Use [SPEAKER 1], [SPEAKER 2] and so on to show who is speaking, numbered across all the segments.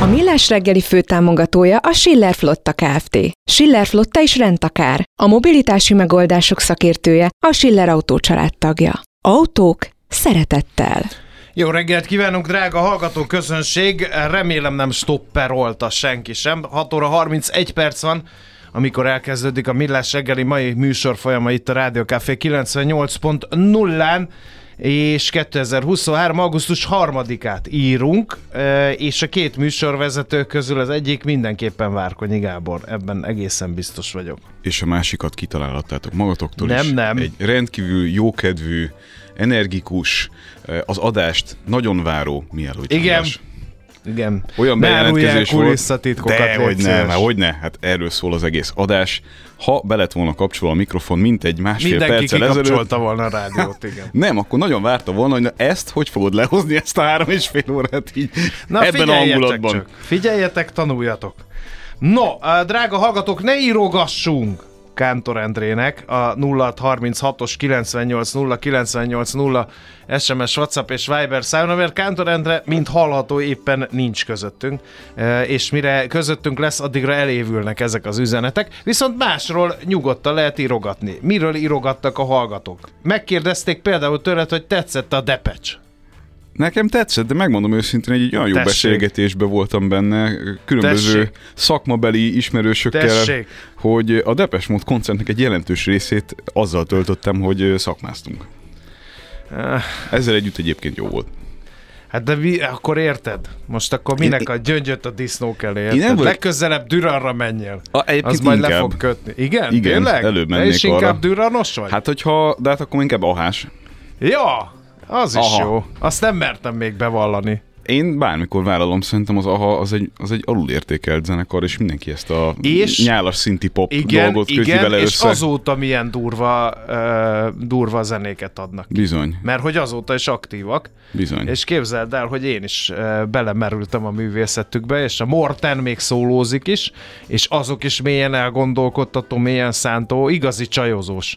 [SPEAKER 1] A Millás reggeli főtámogatója a Schiller Flotta Kft. Schiller Flotta is rendtakár. A mobilitási megoldások szakértője a Schiller Autó tagja. Autók szeretettel.
[SPEAKER 2] Jó reggelt kívánunk, drága hallgató közönség! Remélem nem stopperolta senki sem. 6 óra 31 perc van, amikor elkezdődik a Millás reggeli mai műsor folyama itt a Rádió Café 98.0-án és 2023. augusztus 3-át írunk, és a két műsorvezető közül az egyik mindenképpen Várkonyi Gábor, ebben egészen biztos vagyok.
[SPEAKER 3] És a másikat kitalálhattátok magatoktól
[SPEAKER 2] Nem,
[SPEAKER 3] is.
[SPEAKER 2] nem.
[SPEAKER 3] Egy rendkívül jókedvű, energikus, az adást nagyon váró mielőtt.
[SPEAKER 2] Igen. Igen.
[SPEAKER 3] Olyan
[SPEAKER 2] Ne
[SPEAKER 3] bejelentkezés volt. De, hogy ne, már hogy ne, hát erről szól az egész adás. Ha be lett volna kapcsolva a mikrofon, mint egy másfél
[SPEAKER 2] Mindenki
[SPEAKER 3] perccel ezelőtt,
[SPEAKER 2] kikapcsolta volna a rádiót, igen.
[SPEAKER 3] nem, akkor nagyon várta volna, hogy na ezt hogy fogod lehozni ezt a három és fél órát így
[SPEAKER 2] Na,
[SPEAKER 3] ebben a hangulatban.
[SPEAKER 2] Csak. Figyeljetek, tanuljatok. No, drága hallgatók, ne írogassunk Kántor Endrének a 0636-os 98 0 98 0 SMS, WhatsApp és Viber számra, mert Kántor Endre, mint hallható, éppen nincs közöttünk, Uh, és mire közöttünk lesz, addigra elévülnek ezek az üzenetek, viszont másról nyugodtan lehet írogatni. Miről írogattak a hallgatók? Megkérdezték például tőled, hogy tetszett a Depecs.
[SPEAKER 3] Nekem tetszett, de megmondom őszintén, hogy egy olyan jó
[SPEAKER 2] Tessék.
[SPEAKER 3] beszélgetésben voltam benne, különböző
[SPEAKER 2] Tessék.
[SPEAKER 3] szakmabeli ismerősökkel,
[SPEAKER 2] Tessék.
[SPEAKER 3] hogy a Depes Mód koncertnek egy jelentős részét azzal töltöttem, hogy szakmáztunk. Ezzel együtt egyébként jó volt.
[SPEAKER 2] Hát de mi, akkor érted? Most akkor minek
[SPEAKER 3] Én-
[SPEAKER 2] a gyöngyöt a disznók elé,
[SPEAKER 3] Én
[SPEAKER 2] érted?
[SPEAKER 3] nem vagyok-
[SPEAKER 2] Legközelebb Düranra menjél.
[SPEAKER 3] A,
[SPEAKER 2] Az majd le
[SPEAKER 3] inkább.
[SPEAKER 2] fog kötni. Igen?
[SPEAKER 3] Igen,
[SPEAKER 2] Tényleg?
[SPEAKER 3] előbb mennék
[SPEAKER 2] is inkább
[SPEAKER 3] arra.
[SPEAKER 2] Düranos vagy?
[SPEAKER 3] Hát hogyha, de hát akkor inkább ahás.
[SPEAKER 2] Ja, az is
[SPEAKER 3] Aha.
[SPEAKER 2] jó. Azt nem mertem még bevallani.
[SPEAKER 3] Én bármikor vállalom, szerintem az AHA az egy, az egy alulértékelt zenekar, és mindenki ezt a
[SPEAKER 2] És-
[SPEAKER 3] nyálas szinti pop
[SPEAKER 2] Igen,
[SPEAKER 3] dolgot köti
[SPEAKER 2] igen,
[SPEAKER 3] vele
[SPEAKER 2] és
[SPEAKER 3] össze.
[SPEAKER 2] azóta milyen durva, uh, durva zenéket adnak.
[SPEAKER 3] Bizony,
[SPEAKER 2] Mert hogy azóta is aktívak,
[SPEAKER 3] bizony.
[SPEAKER 2] és képzeld el, hogy én is uh, belemerültem a művészetükbe, és a Morten még szólózik is, és azok is mélyen elgondolkodtató, mélyen szántó, igazi csajozós.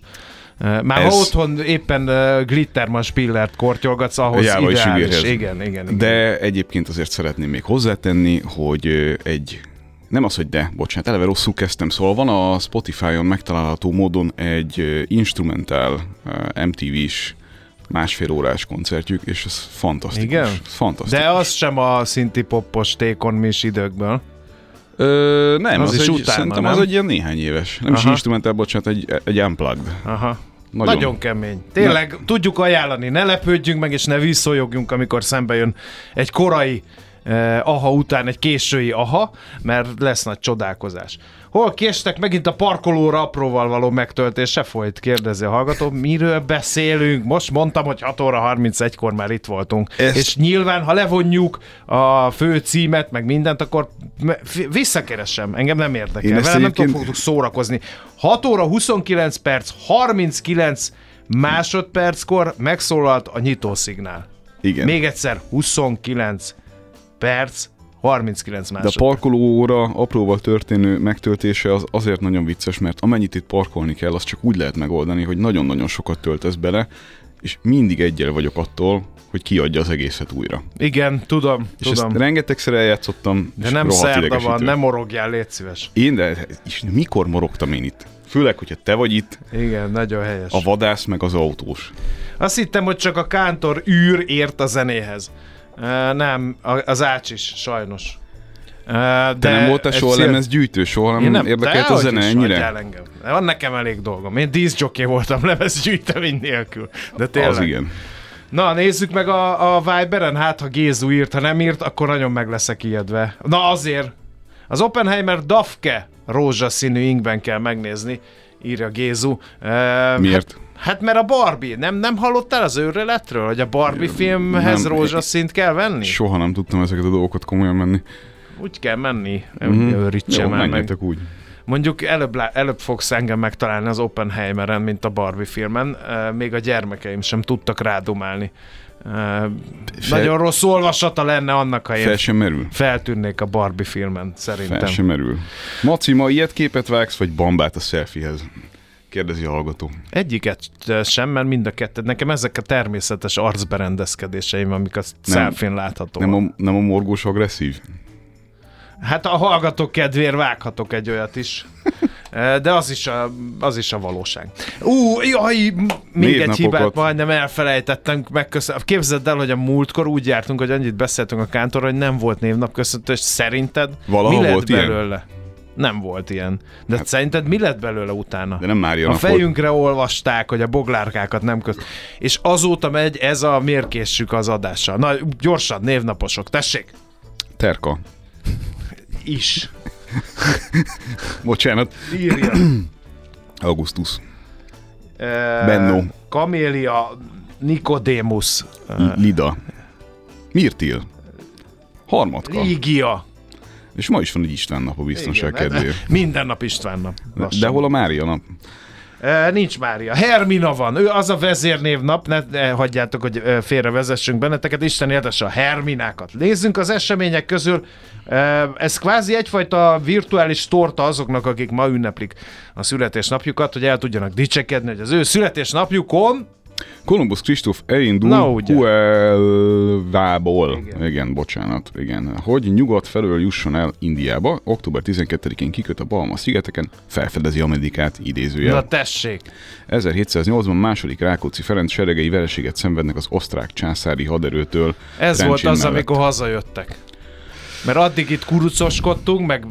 [SPEAKER 2] Már
[SPEAKER 3] Ez-
[SPEAKER 2] ha otthon éppen uh, Glitterman Spillert kortyolgatsz, ahhoz
[SPEAKER 3] Jáva is
[SPEAKER 2] ideális. Igen, igen, igen.
[SPEAKER 3] De egyébként azért szeretném még hozzátenni, hogy egy nem az, hogy de, bocsánat, eleve rosszul kezdtem, szóval van a Spotify-on megtalálható módon egy instrumentál MTV-s másfél órás koncertjük, és ez fantasztikus.
[SPEAKER 2] Igen?
[SPEAKER 3] Fantasztikus.
[SPEAKER 2] De az sem a szinti poppos tékon mis időkből.
[SPEAKER 3] Ö, nem,
[SPEAKER 2] az
[SPEAKER 3] az,
[SPEAKER 2] is
[SPEAKER 3] egy,
[SPEAKER 2] utána,
[SPEAKER 3] szerintem
[SPEAKER 2] nem?
[SPEAKER 3] az egy ilyen néhány éves. Nem is
[SPEAKER 2] Aha.
[SPEAKER 3] instrumentál, bocsánat, egy, egy unplugged.
[SPEAKER 2] Aha.
[SPEAKER 3] Nagyon.
[SPEAKER 2] Nagyon kemény. Tényleg Na. tudjuk ajánlani, ne lepődjünk meg, és ne visszolyogjunk, amikor szembe jön egy korai eh, aha után egy késői aha, mert lesz nagy csodálkozás. Hol késtek megint a parkolóra apróval való megtöltése folyt, kérdezi a hallgató. Miről beszélünk? Most mondtam, hogy 6 óra 31-kor már itt voltunk.
[SPEAKER 3] Ezt-
[SPEAKER 2] És nyilván, ha levonjuk a fő címet, meg mindent, akkor visszakeresem. Engem nem érdekel. Velem nem tudom,
[SPEAKER 3] egyébként-
[SPEAKER 2] fogok szórakozni. 6 óra 29 perc, 39 másodperckor megszólalt a nyitószignál.
[SPEAKER 3] Igen.
[SPEAKER 2] Még egyszer, 29 perc, 39
[SPEAKER 3] De a
[SPEAKER 2] másodperc.
[SPEAKER 3] parkolóra apróval történő megtöltése az azért nagyon vicces, mert amennyit itt parkolni kell, azt csak úgy lehet megoldani, hogy nagyon-nagyon sokat töltesz bele, és mindig egyel vagyok attól, hogy kiadja az egészet újra.
[SPEAKER 2] Igen, tudom,
[SPEAKER 3] És
[SPEAKER 2] tudom.
[SPEAKER 3] ezt rengetegszer eljátszottam,
[SPEAKER 2] De nem szerda van, nem morogjál, légy szíves.
[SPEAKER 3] Én, de és mikor morogtam én itt? Főleg, hogyha te vagy itt,
[SPEAKER 2] Igen, nagyon helyes.
[SPEAKER 3] a vadász meg az autós.
[SPEAKER 2] Azt hittem, hogy csak a kántor űr ért a zenéhez. Uh, nem, az ács is, sajnos. Uh, de
[SPEAKER 3] Te nem voltál soha
[SPEAKER 2] egyszer-
[SPEAKER 3] lemez gyűjtő, soha nem, nem érdekelt a zene ennyire?
[SPEAKER 2] engem. Van nekem elég dolgom. Én díszjoké voltam lemezgyűjtemény nélkül. De tényleg.
[SPEAKER 3] Az igen.
[SPEAKER 2] Na, nézzük meg a, a Viberen, hát ha Gézu írt, ha nem írt, akkor nagyon meg leszek ijedve. Na azért, az Oppenheimer Dafke rózsaszínű inkben kell megnézni, írja Gézu. Uh,
[SPEAKER 3] Miért?
[SPEAKER 2] Hát, hát mert a Barbie, nem, nem hallottál az őrületről, hogy a Barbie filmhez
[SPEAKER 3] nem.
[SPEAKER 2] rózsaszínt kell venni?
[SPEAKER 3] Soha nem tudtam ezeket a dolgokat komolyan menni.
[SPEAKER 2] Úgy kell menni,
[SPEAKER 3] Mhm.
[SPEAKER 2] mm-hmm. őrítse
[SPEAKER 3] Jó,
[SPEAKER 2] már meg.
[SPEAKER 3] úgy.
[SPEAKER 2] Mondjuk előbb, előbb fogsz engem megtalálni az Oppenheimeren, mint a Barbie filmen. Még a gyermekeim sem tudtak rádumálni. Uh, nagyon rossz olvasata lenne annak, ha én
[SPEAKER 3] Fel sem merül.
[SPEAKER 2] feltűnnék a Barbie filmen, szerintem.
[SPEAKER 3] Fel sem merül. Maci, ma ilyet képet vágsz, vagy bambát a selfiehez? Kérdezi a hallgató.
[SPEAKER 2] Egyiket sem, mert mind a kettőt. Nekem ezek a természetes arcberendezkedéseim, amik a
[SPEAKER 3] Nem.
[SPEAKER 2] selfie láthatóak.
[SPEAKER 3] Nem a, nem a morgós agresszív?
[SPEAKER 2] Hát a hallgatók kedvéért vághatok egy olyat is. Eh, De az is a, az is a valóság. Ú, jaj, még egy
[SPEAKER 3] Névnapokat.
[SPEAKER 2] hibát majdnem elfelejtettem megköszönni. Képzeld el, hogy a múltkor úgy jártunk, hogy annyit beszéltünk a kántorra, hogy nem volt névnapköszöntő, és szerinted
[SPEAKER 3] Valaha
[SPEAKER 2] mi lett
[SPEAKER 3] volt ilyen?
[SPEAKER 2] Nem volt ilyen. De hát, szerinted mi lett belőle utána?
[SPEAKER 3] De nem Mária
[SPEAKER 2] A
[SPEAKER 3] nap volt.
[SPEAKER 2] fejünkre olvasták, hogy a boglárkákat nem köz. És azóta megy ez a mérkésük az adással. Na, gyorsan, névnaposok, tessék!
[SPEAKER 3] Terka.
[SPEAKER 2] Is.
[SPEAKER 3] Bocsánat.
[SPEAKER 2] Írja.
[SPEAKER 3] Augustus. Benno.
[SPEAKER 2] Kamélia Nikodémus.
[SPEAKER 3] Lida. Mirtil. Harmadka.
[SPEAKER 2] Lígia.
[SPEAKER 3] És ma is van egy István nap a biztonság
[SPEAKER 2] Igen,
[SPEAKER 3] kedvéért.
[SPEAKER 2] Minden nap István nap.
[SPEAKER 3] De,
[SPEAKER 2] Lassan.
[SPEAKER 3] de hol a Mária nap?
[SPEAKER 2] E, nincs Mária. Hermina van. Ő az a vezérnévnap. Ne, ne hagyjátok, hogy félrevezessünk benneteket. Isten éltesse a Herminákat. Nézzünk az események közül. E, ez kvázi egyfajta virtuális torta azoknak, akik ma ünneplik a születésnapjukat, hogy el tudjanak dicsekedni, hogy az ő születésnapjukon
[SPEAKER 3] Kolumbusz Kristóf elindul
[SPEAKER 2] Na.
[SPEAKER 3] Huelvából. Igen. igen, bocsánat. Igen. Hogy nyugat felől jusson el Indiába, október 12-én kiköt a Balma szigeteken, felfedezi Amerikát, idézőjel.
[SPEAKER 2] Na tessék.
[SPEAKER 3] 1708-ban második Rákóczi Ferenc seregei vereséget szenvednek az osztrák császári haderőtől.
[SPEAKER 2] Ez
[SPEAKER 3] Trencsén
[SPEAKER 2] volt az,
[SPEAKER 3] mellett.
[SPEAKER 2] amikor hazajöttek. Mert addig itt kurucoskodtunk, meg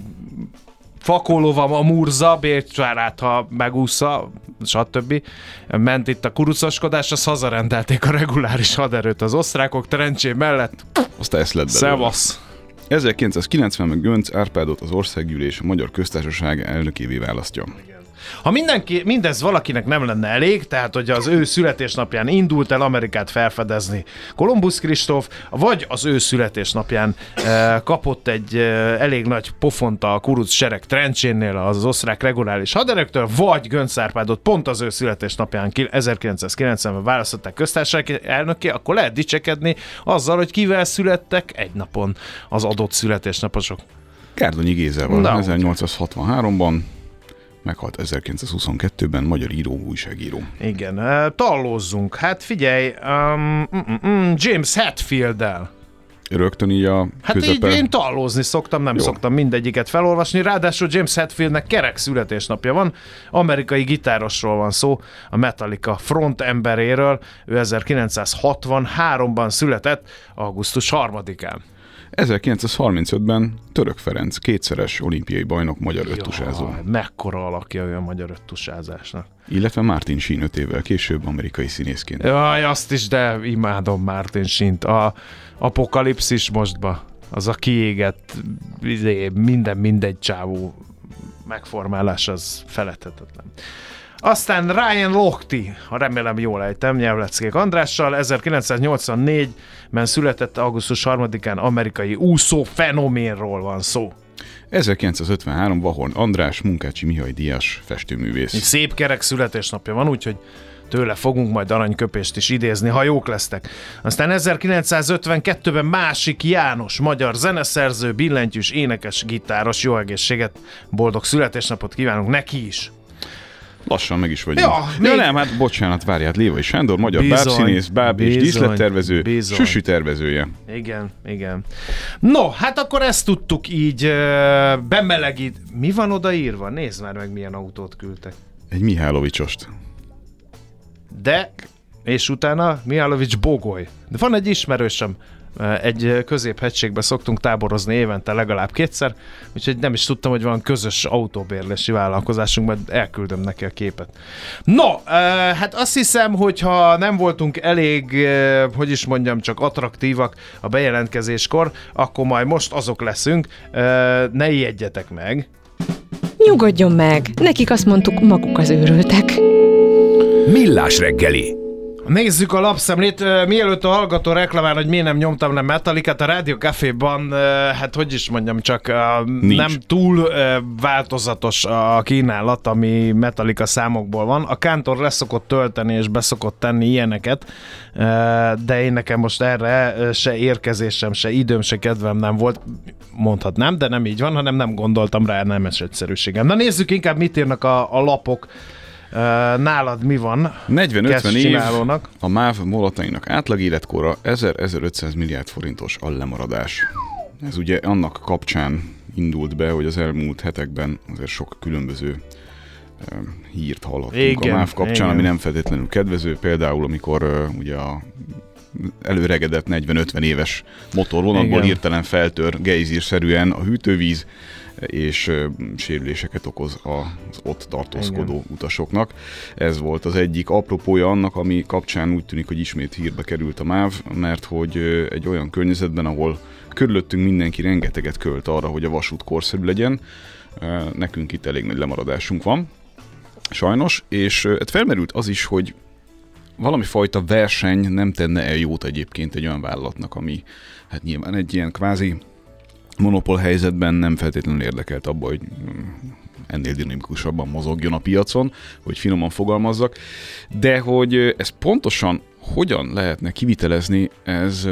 [SPEAKER 2] Fakolova, a Murza, Bécsvárát, ha megúszza, stb. Ment itt a kurucoskodás, azt hazarendelték a reguláris haderőt az osztrákok Trencsén mellett.
[SPEAKER 3] Aztán ezt lett belőle.
[SPEAKER 2] Szevasz!
[SPEAKER 3] 1990 ben Gönc Árpádot az országgyűlés a Magyar Köztársaság elnökévé választja.
[SPEAKER 2] Ha mindenki, mindez valakinek nem lenne elég, tehát hogy az ő születésnapján indult el Amerikát felfedezni Kolumbusz Kristóf, vagy az ő születésnapján e, kapott egy e, elég nagy pofont a kuruc sereg Trencsénnél az osztrák reguláris haderektől, vagy Gönc Árpádot pont az ő születésnapján ki- 1990-ben választották köztársasági elnöké, akkor lehet dicsekedni azzal, hogy kivel születtek egy napon az adott születésnaposok.
[SPEAKER 3] Kárdonyi Gézával
[SPEAKER 2] Na.
[SPEAKER 3] 1863-ban, meghalt 1922-ben, magyar író, újságíró.
[SPEAKER 2] Igen, uh, tallózzunk. Hát figyelj, um, mm, mm, mm, James Hetfield-el.
[SPEAKER 3] Rögtön így a
[SPEAKER 2] Hát
[SPEAKER 3] közepe.
[SPEAKER 2] így én tallózni szoktam, nem.
[SPEAKER 3] Jó.
[SPEAKER 2] szoktam mindegyiket felolvasni. Ráadásul James Hetfieldnek kerek születésnapja van. Amerikai gitárosról van szó, a Metallica front emberéről. Ő 1963-ban született, augusztus 3-án.
[SPEAKER 3] 1935-ben Török Ferenc, kétszeres olimpiai bajnok, magyar öttusázó.
[SPEAKER 2] Mekkora alakja ő a magyar öttusázásnak.
[SPEAKER 3] Illetve Martin Sheen 5 évvel később amerikai színészként.
[SPEAKER 2] Jaj, azt is, de imádom Martin Sint. A apokalipszis mostba, az a kiégett, izé, minden mindegy csávó megformálás, az feledhetetlen. Aztán Ryan Lochte, ha remélem jól ejtem, nyelvleckék Andrással, 1984-ben született augusztus 3-án amerikai úszó fenoménról van szó.
[SPEAKER 3] 1953 Vahorn András, Munkácsi Mihály Díjas
[SPEAKER 2] Egy
[SPEAKER 3] festőművész.
[SPEAKER 2] szép kerek születésnapja van, úgyhogy tőle fogunk majd aranyköpést is idézni, ha jók lesztek. Aztán 1952-ben másik János, magyar zeneszerző, billentyűs, énekes, gitáros, jó egészséget, boldog születésnapot kívánunk neki is.
[SPEAKER 3] Lassan meg is vagyunk.
[SPEAKER 2] Ja,
[SPEAKER 3] Ja,
[SPEAKER 2] még-
[SPEAKER 3] nem, hát bocsánat, várját, Lévai Sándor, magyar
[SPEAKER 2] Bizony,
[SPEAKER 3] bábszínész, báb és díszlettervező,
[SPEAKER 2] bizony.
[SPEAKER 3] süsi tervezője.
[SPEAKER 2] Igen, igen. No, hát akkor ezt tudtuk így ö, bemelegít. Mi van odaírva? Nézd már meg, milyen autót küldtek.
[SPEAKER 3] Egy Mihálovicsost.
[SPEAKER 2] De, és utána Mihálovics Bogoly. De van egy ismerősöm, egy középhegységbe szoktunk táborozni évente legalább kétszer, úgyhogy nem is tudtam, hogy van közös autóbérlési vállalkozásunk, mert elküldöm neki a képet. No, hát azt hiszem, hogyha nem voltunk elég, hogy is mondjam, csak attraktívak a bejelentkezéskor, akkor majd most azok leszünk. Ne ijedjetek meg.
[SPEAKER 1] Nyugodjon meg, nekik azt mondtuk, maguk az őrültek.
[SPEAKER 4] Millás reggeli.
[SPEAKER 2] Nézzük a lapszemlét. Mielőtt a hallgató reklamál, hogy miért nem nyomtam le Metallicát, a Rádió Caféban, hát hogy is mondjam, csak ö, nem túl változatos a kínálat, ami Metallica számokból van. A Kántor leszokott tölteni és beszokott tenni ilyeneket, de én nekem most erre se érkezésem, se időm, se kedvem nem volt. Mondhatnám, de nem így van, hanem nem gondoltam rá, nem egyszerűségem. Na nézzük inkább, mit írnak a, a lapok. Nálad mi van?
[SPEAKER 3] 40-50 év a MÁV molatainak átlag életkora 1000-1500 milliárd forintos a lemaradás. Ez ugye annak kapcsán indult be, hogy az elmúlt hetekben azért sok különböző hírt hallottunk
[SPEAKER 2] Igen,
[SPEAKER 3] a MÁV kapcsán,
[SPEAKER 2] igen.
[SPEAKER 3] ami nem feltétlenül kedvező. Például, amikor ugye a előregedett 40-50 éves motorvonatból hirtelen feltör gejzírszerűen a hűtővíz, és sérüléseket okoz az ott tartózkodó
[SPEAKER 2] Igen.
[SPEAKER 3] utasoknak. Ez volt az egyik apropója annak, ami kapcsán úgy tűnik, hogy ismét hírbe került a MÁV, mert hogy egy olyan környezetben, ahol körülöttünk mindenki rengeteget költ arra, hogy a vasút korszerű legyen, nekünk itt elég nagy lemaradásunk van, sajnos, és hát felmerült az is, hogy valami fajta verseny nem tenne el jót egyébként egy olyan vállalatnak, ami hát nyilván egy ilyen kvázi monopól helyzetben nem feltétlenül érdekelt abba, hogy mm, ennél dinamikusabban mozogjon a piacon, hogy finoman fogalmazzak, de hogy ez pontosan hogyan lehetne kivitelezni, ez,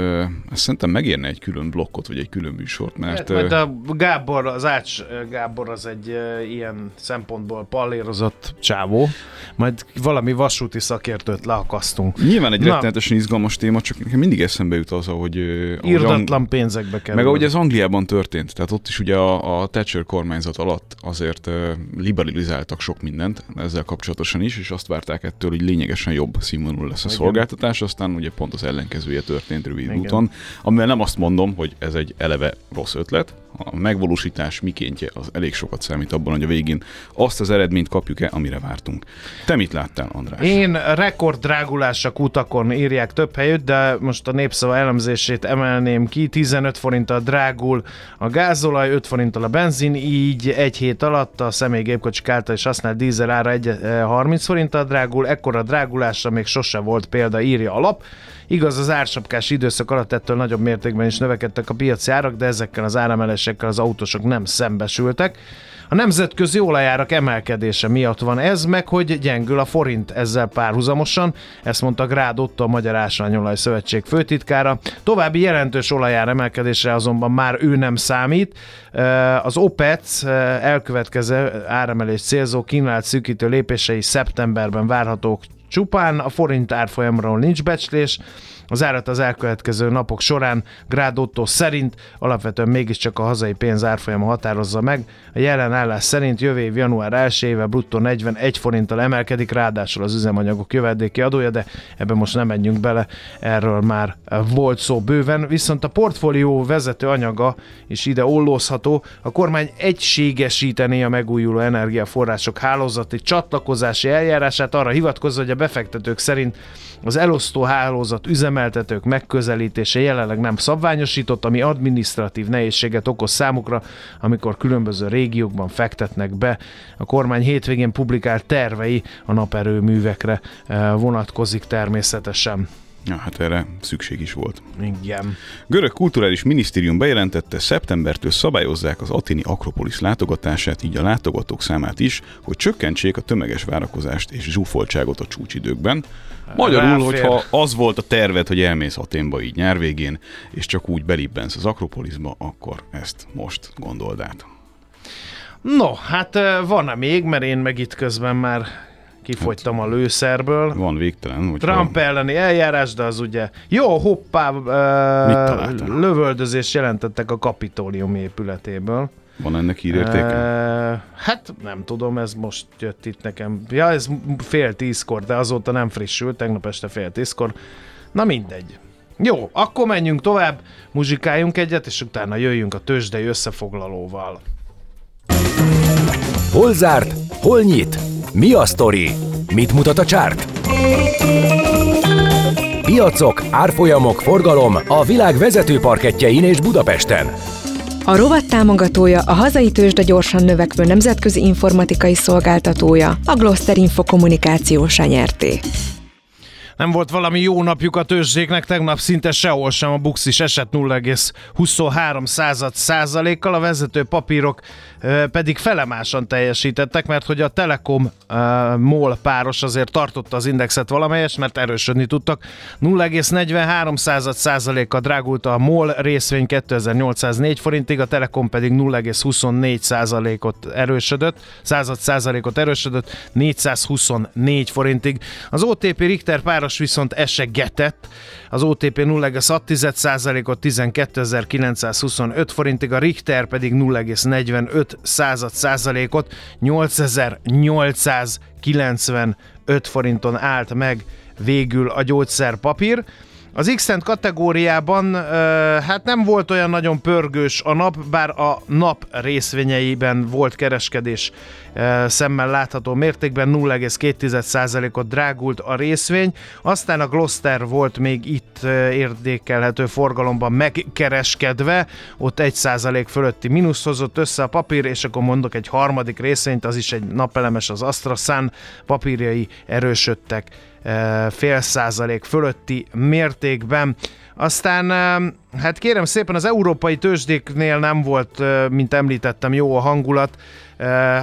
[SPEAKER 3] ez szerintem megérne egy külön blokkot, vagy egy külön műsort, mert...
[SPEAKER 2] Majd a Gábor, az Ács Gábor az egy ilyen szempontból pallérozott csávó, majd valami vasúti szakértőt leakasztunk.
[SPEAKER 3] Nyilván egy
[SPEAKER 2] Na.
[SPEAKER 3] rettenetesen izgalmas téma, csak nekem mindig eszembe jut az, ahogy
[SPEAKER 2] Irdatlan pénzekbe kerül.
[SPEAKER 3] Meg ahogy ez Angliában történt, tehát ott is ugye a, a Thatcher kormányzat alatt azért liberalizáltak sok mindent ezzel kapcsolatosan is, és azt várták ettől, hogy lényegesen jobb színvonalú lesz a
[SPEAKER 2] Igen.
[SPEAKER 3] Szolgáltatás, aztán ugye pont az ellenkezője történt rövid úton, amivel nem azt mondom, hogy ez egy eleve rossz ötlet, a megvalósítás mikéntje az elég sokat számít abban, hogy a végén azt az eredményt kapjuk-e, amire vártunk. Te mit láttál, András?
[SPEAKER 2] Én rekorddrágulás a kutakon írják több helyütt, de most a népszava elemzését emelném ki. 15 forinttal drágul a gázolaj, 5 forinttal a benzin, így egy hét alatt a személygépkocsik által is használt dízel ára egy, eh, 30 forinttal drágul, ekkora drágulásra még sose volt példa, írja a lap. Igaz, az ársapkás időszak alatt ettől nagyobb mértékben is növekedtek a piaci árak, de ezekkel az áremelésekkel az autósok nem szembesültek. A nemzetközi olajárak emelkedése miatt van ez, meg hogy gyengül a forint ezzel párhuzamosan, ezt mondta Grád Otto, a Magyar Ásványolaj Szövetség főtitkára. További jelentős olajár emelkedésre azonban már ő nem számít. Az OPEC elkövetkező áremelés célzó kínálat szűkítő lépései szeptemberben várhatók csupán, a forint árfolyamról nincs becslés, az árat az elkövetkező napok során Grád Otto szerint alapvetően mégiscsak a hazai pénz árfolyama határozza meg. A jelen állás szerint jövő év január 1 éve bruttó 41 forinttal emelkedik, ráadásul az üzemanyagok jövedéki adója, de ebbe most nem menjünk bele, erről már volt szó bőven. Viszont a portfólió vezető anyaga is ide ollózható. A kormány egységesítené a megújuló energiaforrások hálózati csatlakozási eljárását arra hivatkozva, hogy a befektetők szerint az elosztó hálózat üzemeltetők megközelítése jelenleg nem szabványosított, ami adminisztratív nehézséget okoz számukra, amikor különböző régiókban fektetnek be. A kormány hétvégén publikált tervei a naperőművekre eh, vonatkozik természetesen.
[SPEAKER 3] Ja, hát erre szükség is volt.
[SPEAKER 2] Igen.
[SPEAKER 3] Görög kulturális minisztérium bejelentette, szeptembertől szabályozzák az aténi Akropolis látogatását, így a látogatók számát is, hogy csökkentsék a tömeges várakozást és zsúfoltságot a csúcsidőkben. Magyarul,
[SPEAKER 2] Ráfér.
[SPEAKER 3] hogyha az volt a terved, hogy elmész Aténba így nyár végén, és csak úgy belibbensz az Akropolisba, akkor ezt most gondold át.
[SPEAKER 2] No, hát ö, van-e még, mert én meg itt közben már kifogytam a lőszerből.
[SPEAKER 3] Van végtelen,
[SPEAKER 2] Trump elleni eljárás, de az ugye jó, hoppá, ö,
[SPEAKER 3] találtál?
[SPEAKER 2] lövöldözést jelentettek a kapitólium épületéből.
[SPEAKER 3] van ennek hírértéke?
[SPEAKER 2] Ö, hát nem tudom, ez most jött itt nekem. Ja, ez fél tízkor, de azóta nem frissült, tegnap este fél tízkor. Na mindegy. Jó, akkor menjünk tovább, muzsikáljunk egyet, és utána jöjjünk a tőzsdei összefoglalóval.
[SPEAKER 4] Hol zárt? Hol nyit? Mi a sztori? Mit mutat a csárt? Piacok, árfolyamok, forgalom a világ vezető parketjein és Budapesten.
[SPEAKER 1] A rovat támogatója a hazai tőzsde gyorsan növekvő nemzetközi informatikai szolgáltatója, a Gloster Info kommunikáció nyerté.
[SPEAKER 2] Nem volt valami jó napjuk a tőzsdéknek, tegnap szinte sehol sem a Bux is esett 0,23 század százalékkal, a vezető papírok pedig felemásan teljesítettek, mert hogy a Telekom MOL páros azért tartotta az indexet valamelyest, mert erősödni tudtak. 0,43 század százalékkal drágult a MOL részvény 2804 forintig, a Telekom pedig 0,24 százalékot erősödött, század százalékot erősödött, 424 forintig. Az OTP Richter páros viszont esegetett, az OTP 0,6%-ot 12.925 forintig, a Richter pedig 0,45 század százalékot 8895 forinton állt meg végül a gyógyszerpapír. Az x kategóriában hát nem volt olyan nagyon pörgős a nap, bár a nap részvényeiben volt kereskedés szemmel látható mértékben 0,2%-ot drágult a részvény, aztán a Gloster volt még itt érdékelhető forgalomban megkereskedve, ott 1% fölötti mínusz hozott össze a papír, és akkor mondok egy harmadik részvényt, az is egy napelemes, az AstraZan papírjai erősödtek fél százalék fölötti mértékben. Aztán, hát kérem szépen, az európai tőzsdéknél nem volt, mint említettem, jó a hangulat.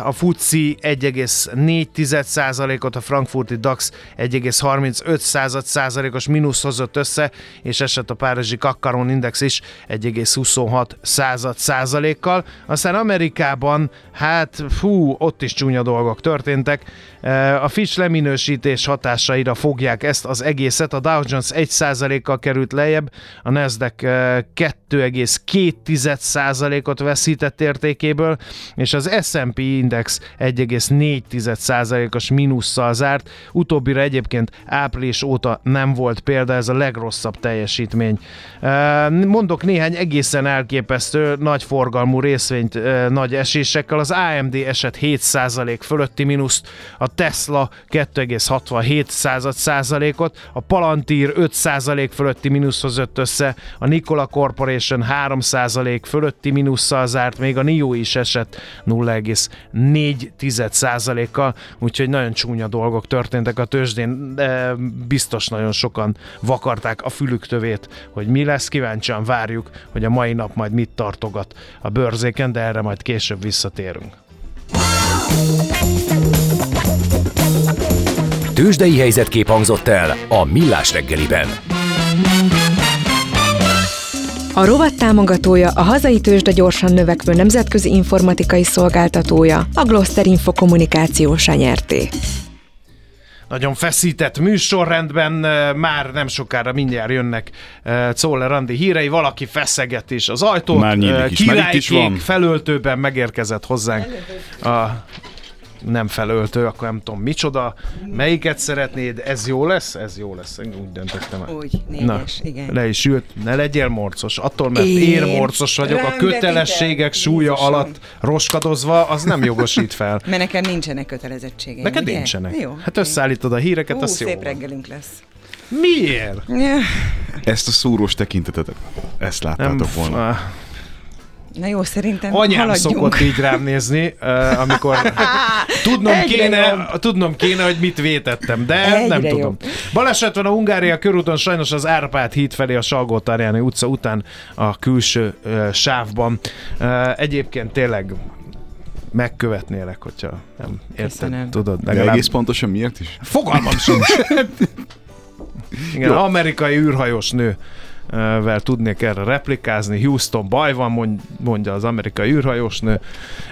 [SPEAKER 2] A FUCI 1,4%-ot, a frankfurti DAX 1,35 százalékos mínusz hozott össze, és esett a párizsi Kakkaron Index is 1,26 század százalékkal. Aztán Amerikában, hát fú, ott is csúnya dolgok történtek. Eh, A Fitch leminősítés hatásaira fogják ezt az egészet. A Dow Jones 1 százalékkal került lejjebb, a Nasdaq eh, 2,2 százalékot veszített értékéből, és az S&P Index 1,4 százalékos mínusszal zárt. Utóbbira egyébként április óta nem volt példa, ez a legrosszabb teljesítmény. Eh, Mondok néhány egészen elképesztő nagy forgalmú részvényt eh, nagy esésekkel. Az AMD esett 7 százalék fölötti mínuszt, a Tesla 2,67 század százalékot, a Palantir 5 százalék fölötti mínusz hozott össze, a Nikola Corporation 3 százalék fölötti mínusszal zárt, még a NIO is esett 0,4 százalékkal, úgyhogy nagyon csúnya dolgok történtek a tőzsdén, de biztos nagyon sokan vakarták a fülük tövét, hogy mi lesz, kíváncsian várjuk, hogy a mai nap majd mit tartogat a bőrzéken, de erre majd később visszatérünk.
[SPEAKER 4] Tőzsdei helyzetkép hangzott el a Millás reggeliben.
[SPEAKER 1] A rovat támogatója a hazai tőzsde gyorsan növekvő nemzetközi informatikai szolgáltatója, a Gloster Info kommunikáció nyerté.
[SPEAKER 2] Nagyon feszített műsorrendben, már nem sokára mindjárt jönnek Czoller Andi hírei, valaki feszeget is az ajtót,
[SPEAKER 3] Már nyílik is, már itt is
[SPEAKER 2] királykék
[SPEAKER 3] van.
[SPEAKER 2] felöltőben megérkezett hozzánk a nem felöltő, akkor nem tudom micsoda. Melyiket szeretnéd? Ez jó lesz? Ez jó lesz. Én úgy döntöttem. el.
[SPEAKER 5] Úgy, négyes, igen.
[SPEAKER 2] Le is ült, ne legyél morcos. Attól, mert én,
[SPEAKER 5] Én?
[SPEAKER 2] morcos vagyok, a kötelességek súlya
[SPEAKER 5] Jézusom.
[SPEAKER 2] alatt roskadozva, az nem jogosít fel.
[SPEAKER 5] Mert nekem nincsenek kötelezettségeim,
[SPEAKER 2] Neked
[SPEAKER 5] ugye?
[SPEAKER 2] nincsenek.
[SPEAKER 5] Jó.
[SPEAKER 2] Hát összeállítod a híreket,
[SPEAKER 5] Hú,
[SPEAKER 2] az jó.
[SPEAKER 5] szép reggelünk lesz.
[SPEAKER 2] Miért?
[SPEAKER 3] Ezt a szúrós tekintetet, ezt láttátok volna.
[SPEAKER 2] ah,
[SPEAKER 5] Na jó, szerintem
[SPEAKER 2] Anyám
[SPEAKER 5] haladjunk.
[SPEAKER 2] szokott így rám nézni, amikor tudnom
[SPEAKER 5] Egyre
[SPEAKER 2] kéne,
[SPEAKER 5] jobb.
[SPEAKER 2] tudnom kéne, hogy mit vétettem, de
[SPEAKER 5] Egyre
[SPEAKER 2] nem tudom.
[SPEAKER 5] jobb.
[SPEAKER 2] Baleset van a Hungária körúton, sajnos az Árpád híd felé a salgó utca után a külső uh, sávban. Uh, egyébként tényleg megkövetnélek, hogyha nem érted,
[SPEAKER 5] Köszönöm.
[SPEAKER 2] tudod,
[SPEAKER 3] De
[SPEAKER 2] legalább
[SPEAKER 3] egész pontosan miért is?
[SPEAKER 2] Fogalmam sincs. Igen,
[SPEAKER 3] Jó.
[SPEAKER 2] amerikai űrhajós nő vel tudnék erre replikázni. Houston baj van, mond- mondja az amerikai űrhajós nő.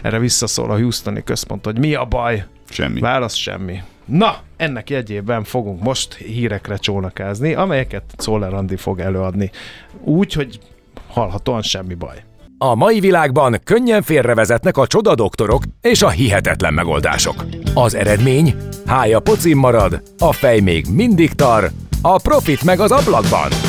[SPEAKER 2] Erre visszaszól a Houstoni központ, hogy mi a baj?
[SPEAKER 3] Semmi.
[SPEAKER 2] Válasz semmi. Na, ennek jegyében fogunk most hírekre csónakázni, amelyeket Czoller Andi fog előadni. Úgy, hogy hallhatóan semmi baj.
[SPEAKER 4] A mai világban könnyen félrevezetnek a csoda doktorok és a hihetetlen megoldások. Az eredmény? Hája pocim marad, a fej még mindig tar, a profit meg az ablakban.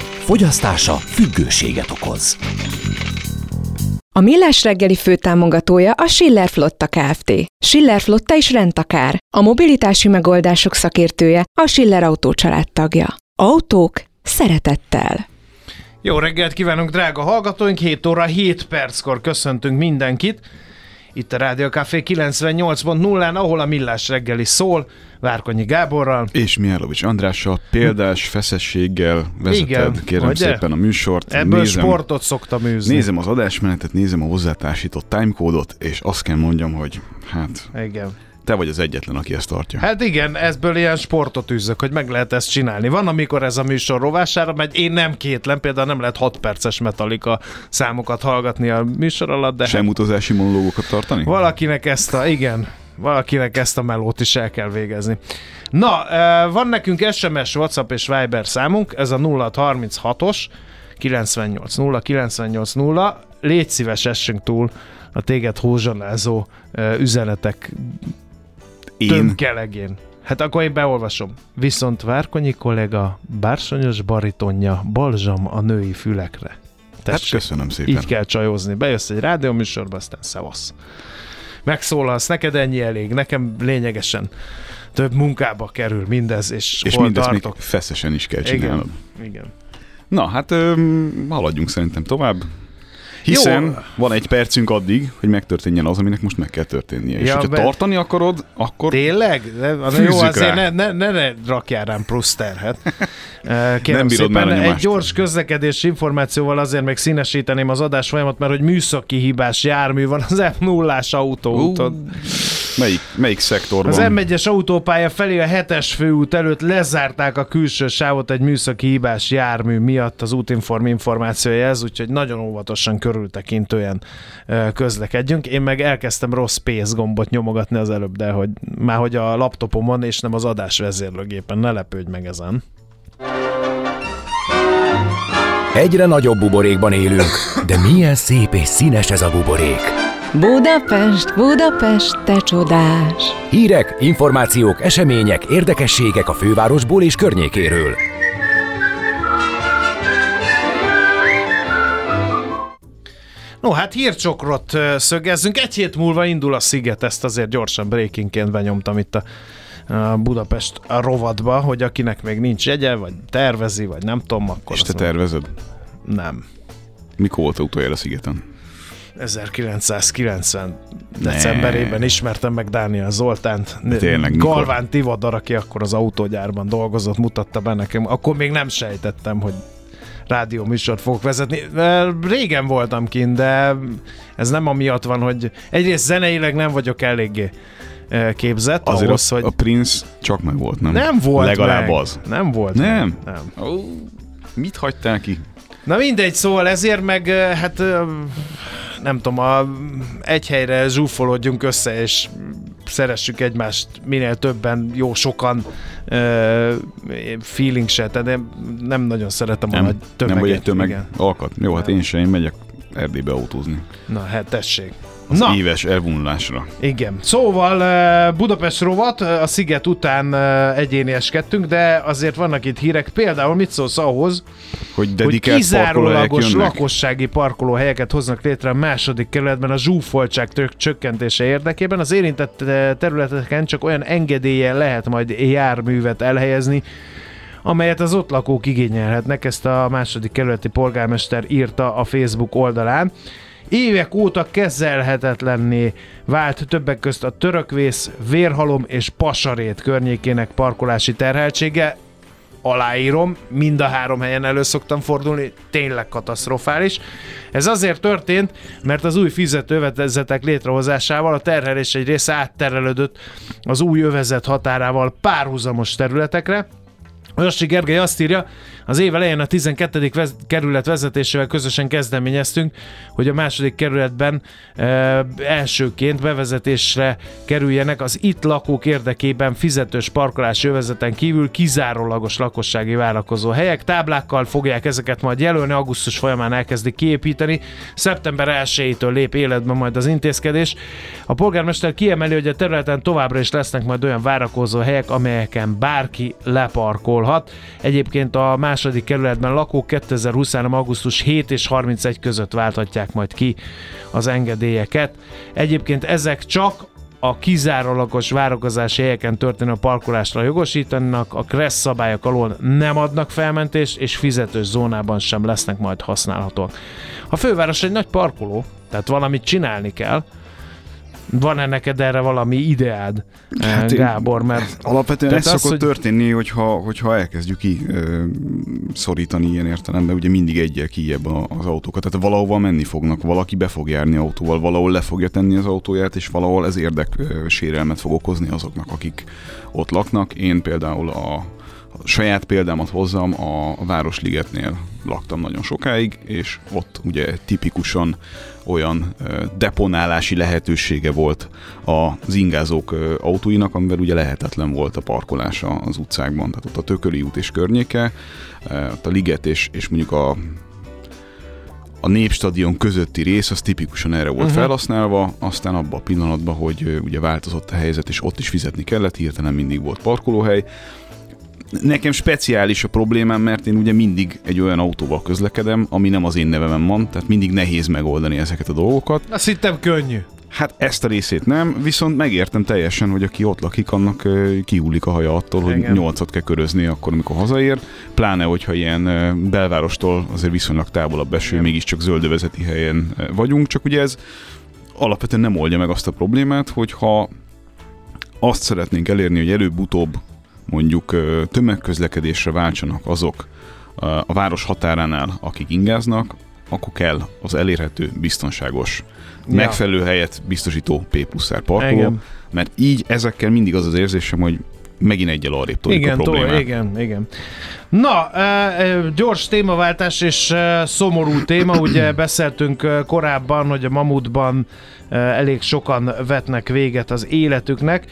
[SPEAKER 6] Fogyasztása függőséget okoz.
[SPEAKER 1] A Millás reggeli főtámogatója a Schiller Flotta Kft. Schiller Flotta is rendtakár. A mobilitási megoldások szakértője a Schiller Autó tagja. Autók szeretettel.
[SPEAKER 2] Jó reggelt kívánunk, drága hallgatóink! 7 óra 7 perckor köszöntünk mindenkit. Itt a Rádió Café 98.0-án, ahol a Millás reggeli szól, Várkonyi Gáborral.
[SPEAKER 3] És Mihálovics Andrással példás feszességgel vezeted,
[SPEAKER 2] Igen,
[SPEAKER 3] kérem
[SPEAKER 2] ugye?
[SPEAKER 3] szépen a műsort.
[SPEAKER 2] Ebből
[SPEAKER 3] nézem,
[SPEAKER 2] sportot szoktam űzni.
[SPEAKER 3] nézem az adásmenetet, nézem a hozzátársított timecode-ot, és azt kell mondjam, hogy hát
[SPEAKER 2] Igen.
[SPEAKER 3] Te vagy az egyetlen, aki ezt tartja.
[SPEAKER 2] Hát igen, ezből ilyen sportot űzök, hogy meg lehet ezt csinálni. Van, amikor ez a műsor rovására megy, én nem kétlem, például nem lehet 6 perces Metallica számokat hallgatni a műsor alatt, de
[SPEAKER 3] Sem utazási monológokat tartani?
[SPEAKER 2] Valakinek ezt a, igen, valakinek ezt a melót is el kell végezni. Na, van nekünk SMS, WhatsApp és Viber számunk, ez a 0636-os 980 980. Légy szíves, essünk túl a téged hózsanázó üzenetek
[SPEAKER 3] Én
[SPEAKER 2] tömkelegén. Hát akkor én beolvasom. Viszont Várkonyi kollega bársonyos baritonja balzsam a női fülekre.
[SPEAKER 3] Hát
[SPEAKER 2] Tessék.
[SPEAKER 3] köszönöm szépen.
[SPEAKER 2] Így kell csajozni. Bejössz egy rádióműsorba, aztán szevasz. Megszólalsz, neked ennyi elég, nekem lényegesen több munkába kerül mindez, és,
[SPEAKER 3] És
[SPEAKER 2] hol
[SPEAKER 3] mindezt még
[SPEAKER 2] tartok.
[SPEAKER 3] feszesen is kell csinálnod.
[SPEAKER 2] Igen, igen.
[SPEAKER 3] Na, hát öm, haladjunk szerintem tovább. Hiszen
[SPEAKER 2] Jó.
[SPEAKER 3] van egy percünk addig, hogy megtörténjen az, aminek most meg kell történnie. És
[SPEAKER 2] Ja,
[SPEAKER 3] hogyha
[SPEAKER 2] be-
[SPEAKER 3] tartani akarod, akkor
[SPEAKER 2] Tényleg? De,
[SPEAKER 3] Fűzzük
[SPEAKER 2] jó, azért
[SPEAKER 3] rá.
[SPEAKER 2] ne, ne, ne, ne rakjál rám plusz terhet. Kérem
[SPEAKER 3] Nem bírod már
[SPEAKER 2] szépen, egy
[SPEAKER 3] nyomást.
[SPEAKER 2] gyors közlekedési információval azért még színesíteném az adás folyamat, mert hogy műszaki hibás jármű van az M0-ás autóúton.
[SPEAKER 3] melyik, melyik szektorban?
[SPEAKER 2] Az M1-es autópálya felé a 7-es főút előtt lezárták a külső sávot egy műszaki hibás jármű miatt az útinform információja ez, úgyhogy nagyon óvatosan körültekintően közlekedjünk. Én meg elkezdtem rossz space gombot nyomogatni az előbb, de hogy már hogy a laptopomon és nem az adás vezérlőgépen, ne lepődj meg ezen.
[SPEAKER 4] Egyre nagyobb buborékban élünk, de milyen szép és színes ez a buborék.
[SPEAKER 1] Budapest, Budapest, te csodás!
[SPEAKER 4] Hírek, információk, események, érdekességek a fővárosból és környékéről.
[SPEAKER 2] No, hát hírcsokrot szögezzünk. Egy hét múlva indul a Sziget, ezt azért gyorsan breakingként benyomtam itt a Budapest a rovatba, hogy akinek még nincs jegye, vagy tervezi, vagy nem tudom, akkor
[SPEAKER 3] És te tervezed?
[SPEAKER 2] nem.
[SPEAKER 3] Mikor volt utoljára a szigeten?
[SPEAKER 2] 1990 decemberében ismertem meg Dániel Zoltánt.
[SPEAKER 3] tényleg, mikor?
[SPEAKER 2] Galván Tivadar, aki akkor az autógyárban dolgozott, mutatta be nekem. Akkor még nem sejtettem, hogy rádió műsort fogok vezetni. Régen voltam kint, de ez nem amiatt van, hogy egyrészt zeneileg nem vagyok eléggé képzett
[SPEAKER 3] Azért
[SPEAKER 2] ahhoz,
[SPEAKER 3] a,
[SPEAKER 2] hogy
[SPEAKER 3] a Prince csak meg volt, nem?
[SPEAKER 2] nem volt
[SPEAKER 3] Legalább
[SPEAKER 2] meg.
[SPEAKER 3] az.
[SPEAKER 2] Nem volt
[SPEAKER 3] Nem?
[SPEAKER 2] meg. Nem.
[SPEAKER 3] Ó, mit hagytál ki?
[SPEAKER 2] Na mindegy, szóval ezért meg, hát nem tudom, a, egy helyre zsúfolódjunk össze, és szeressük egymást minél többen, jó sokan ö, feeling se, tehát én nem nagyon szeretem a
[SPEAKER 3] Nem,
[SPEAKER 2] nagy tömeget.
[SPEAKER 3] nem vagy egy tömeg
[SPEAKER 2] igen.
[SPEAKER 3] alkat. Jó, hát én sem, én megyek Erdélybe autózni.
[SPEAKER 2] Na, hát tessék.
[SPEAKER 3] Az
[SPEAKER 2] Na,
[SPEAKER 3] éves elvonulásra.
[SPEAKER 2] igen. Szóval eh, Budapest rovat, eh, a Sziget után eh, egyénieskedtünk, de azért vannak itt hírek. Például mit szólsz ahhoz,
[SPEAKER 3] Hogy
[SPEAKER 2] hogy kizárólagos lakossági parkolóhelyeket hoznak létre a második kerületben a zsúfoltság csökkentése érdekében. Az érintett területeken csak olyan engedéllyel lehet majd járművet elhelyezni, amelyet az ott lakók igényelhetnek, ezt a második kerületi polgármester írta a Facebook oldalán. Évek óta kezelhetetlenné vált többek közt a törökvész, vérhalom és pasarét környékének parkolási terheltsége. Aláírom, mind a három helyen elő szoktam fordulni, tényleg katasztrofális. Ez azért történt, mert az új fizetővezetek létrehozásával a terhelés egy része átterelődött az új övezet határával párhuzamos területekre, Rossi Gergely azt írja, az év elején a 12. Vez- kerület vezetésével közösen kezdeményeztünk, hogy a második kerületben e, elsőként bevezetésre kerüljenek az itt lakók érdekében fizetős parkolási övezeten kívül kizárólagos lakossági várakozó helyek. Táblákkal fogják ezeket majd jelölni, augusztus folyamán elkezdik kiépíteni, szeptember 1-től lép életbe majd az intézkedés. A polgármester kiemeli, hogy a területen továbbra is lesznek majd olyan várakozó helyek, amelyeken bárki leparkolhat. Egyébként a második kerületben lakók 2023. augusztus 7 és 31 között válthatják majd ki az engedélyeket. Egyébként ezek csak a kizárólagos várakozási helyeken történő parkolásra jogosítanak, a KRESZ szabályok alól nem adnak felmentést, és fizetős zónában sem lesznek majd használhatóak. A főváros egy nagy parkoló, tehát valamit csinálni kell. Van-e neked erre valami ideád,
[SPEAKER 3] Hát
[SPEAKER 2] Gábor? Mert
[SPEAKER 3] Alapvetően ez szokott
[SPEAKER 2] hogy-
[SPEAKER 3] történni, hogyha, hogyha elkezdjük ki ö, szorítani ilyen értelemben, ugye mindig egyel kijebb az autókat, tehát valahova menni fognak, valaki be fog járni autóval, valahol le fogja tenni az autóját, és valahol ez érdek ö, sérelmet fog okozni azoknak, akik ott laknak. Én például a saját példámat hozzam, a, Városligetnél laktam nagyon sokáig, és ott ugye tipikusan olyan deponálási lehetősége volt az ingázók autóinak, amivel ugye lehetetlen volt a parkolása az utcákban. Tehát ott a Tököli út és környéke, ott a Liget és, és mondjuk a a Népstadion közötti rész az tipikusan erre volt uh-huh. felhasználva, aztán abban a pillanatban, hogy ugye változott a helyzet, és ott is fizetni kellett, hirtelen mindig volt parkolóhely. Nekem speciális a problémám, mert én ugye mindig egy olyan autóval közlekedem, ami nem az én nevemen van, tehát mindig nehéz megoldani ezeket a dolgokat.
[SPEAKER 2] azt hittem könnyű.
[SPEAKER 3] Hát ezt a részét nem, viszont megértem teljesen, hogy aki ott lakik, annak ö, kihullik a haja attól, hogy nyolcat kell körözni akkor, amikor hazaér. Pláne, hogyha ilyen belvárostól azért viszonylag távolabb eső,
[SPEAKER 2] Igen.
[SPEAKER 3] mégiscsak zöldövezeti helyen vagyunk, csak ugye ez alapvetően nem oldja meg azt a problémát, hogyha azt szeretnénk elérni, hogy előbb-utóbb mondjuk tömegközlekedésre váltsanak azok a város határánál, akik ingáznak, akkor kell az elérhető, biztonságos,
[SPEAKER 2] Ja.
[SPEAKER 3] megfelelő helyet biztosító P plusz R parkoló,
[SPEAKER 2] Igen.
[SPEAKER 3] mert így ezekkel mindig az az érzésem, hogy megint egyel arrébb toljuk
[SPEAKER 2] Igen,
[SPEAKER 3] a problémát.
[SPEAKER 2] igen, igen. Na, gyors témaváltás és szomorú téma. Ugye beszéltünk korábban, hogy a Mamutban elég sokan vetnek véget az életüknek.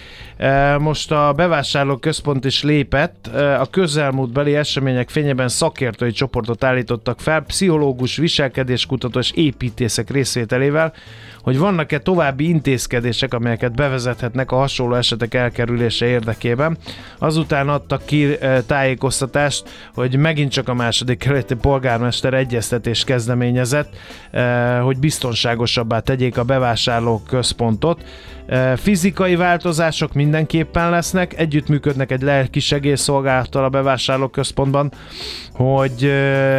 [SPEAKER 2] Most a bevásárlók központ is lépett. A közelmúltbeli események fényében szakértői csoportot állítottak fel, pszichológus, viselkedéskutató és építészek részvételével, hogy vannak-e további intézkedések, amelyeket bevezethetnek a hasonló esetek elkerülése érdekében. Azután adtak ki eh, tájékoztatást, hogy megint csak a második kerületi polgármester egyeztetés kezdeményezett, eh, hogy biztonságosabbá tegyék a bevásárló központot. Fizikai változások mindenképpen lesznek, együttműködnek egy lelki segélyszolgálattal a bevásárló központban, hogy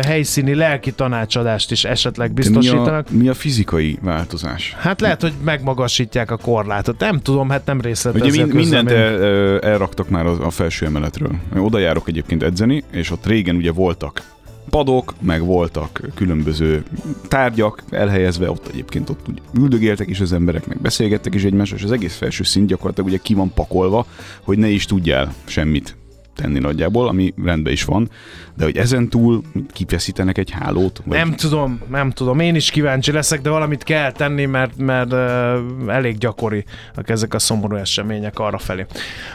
[SPEAKER 2] helyszíni lelki tanácsadást is esetleg
[SPEAKER 3] De mi
[SPEAKER 2] biztosítanak.
[SPEAKER 3] a, mi a fizikai változás?
[SPEAKER 2] Hát lehet, hogy megmagasítják a korlátot. Nem tudom, hát nem részletezi
[SPEAKER 3] Ugye mind, mindent el, elraktak már a felső emeletről. Oda járok egyébként edzeni, és ott régen ugye voltak padok, meg voltak különböző tárgyak elhelyezve, ott egyébként ott úgy üldögéltek is az emberek, meg beszélgettek is egymással, és az egész felső szint gyakorlatilag ugye ki van pakolva, hogy ne is tudjál semmit tenni nagyjából, ami rendben is van, de hogy ezen túl kifeszítenek egy hálót? Vagy...
[SPEAKER 2] Nem tudom, nem tudom. Én is kíváncsi leszek, de valamit kell tenni, mert, mert uh, elég gyakori ezek a szomorú események arra felé.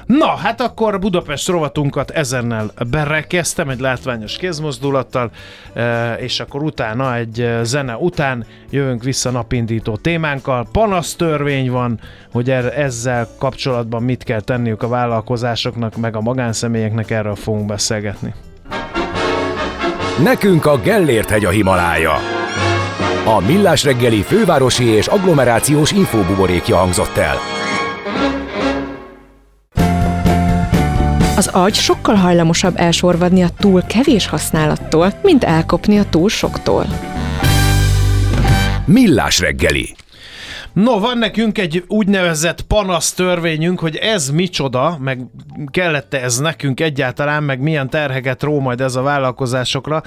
[SPEAKER 2] Na, hát akkor Budapest rovatunkat ezennel berekeztem egy látványos kézmozdulattal, uh, és akkor utána egy zene után jövünk vissza napindító témánkkal. Panasztörvény van, hogy er- ezzel kapcsolatban mit kell tenniük a vállalkozásoknak, meg a magánszemélyeknek, erről fogunk beszélgetni.
[SPEAKER 4] Nekünk a Gellért hegy a Himalája. A Millás reggeli fővárosi és agglomerációs infóbuborékja hangzott el.
[SPEAKER 1] Az agy sokkal hajlamosabb elsorvadni a túl kevés használattól, mint elkopni a túl soktól.
[SPEAKER 4] Millás reggeli.
[SPEAKER 2] No, van nekünk egy úgynevezett panasz törvényünk, hogy ez micsoda, meg kellett ez nekünk egyáltalán, meg milyen terheket ró majd ez a vállalkozásokra.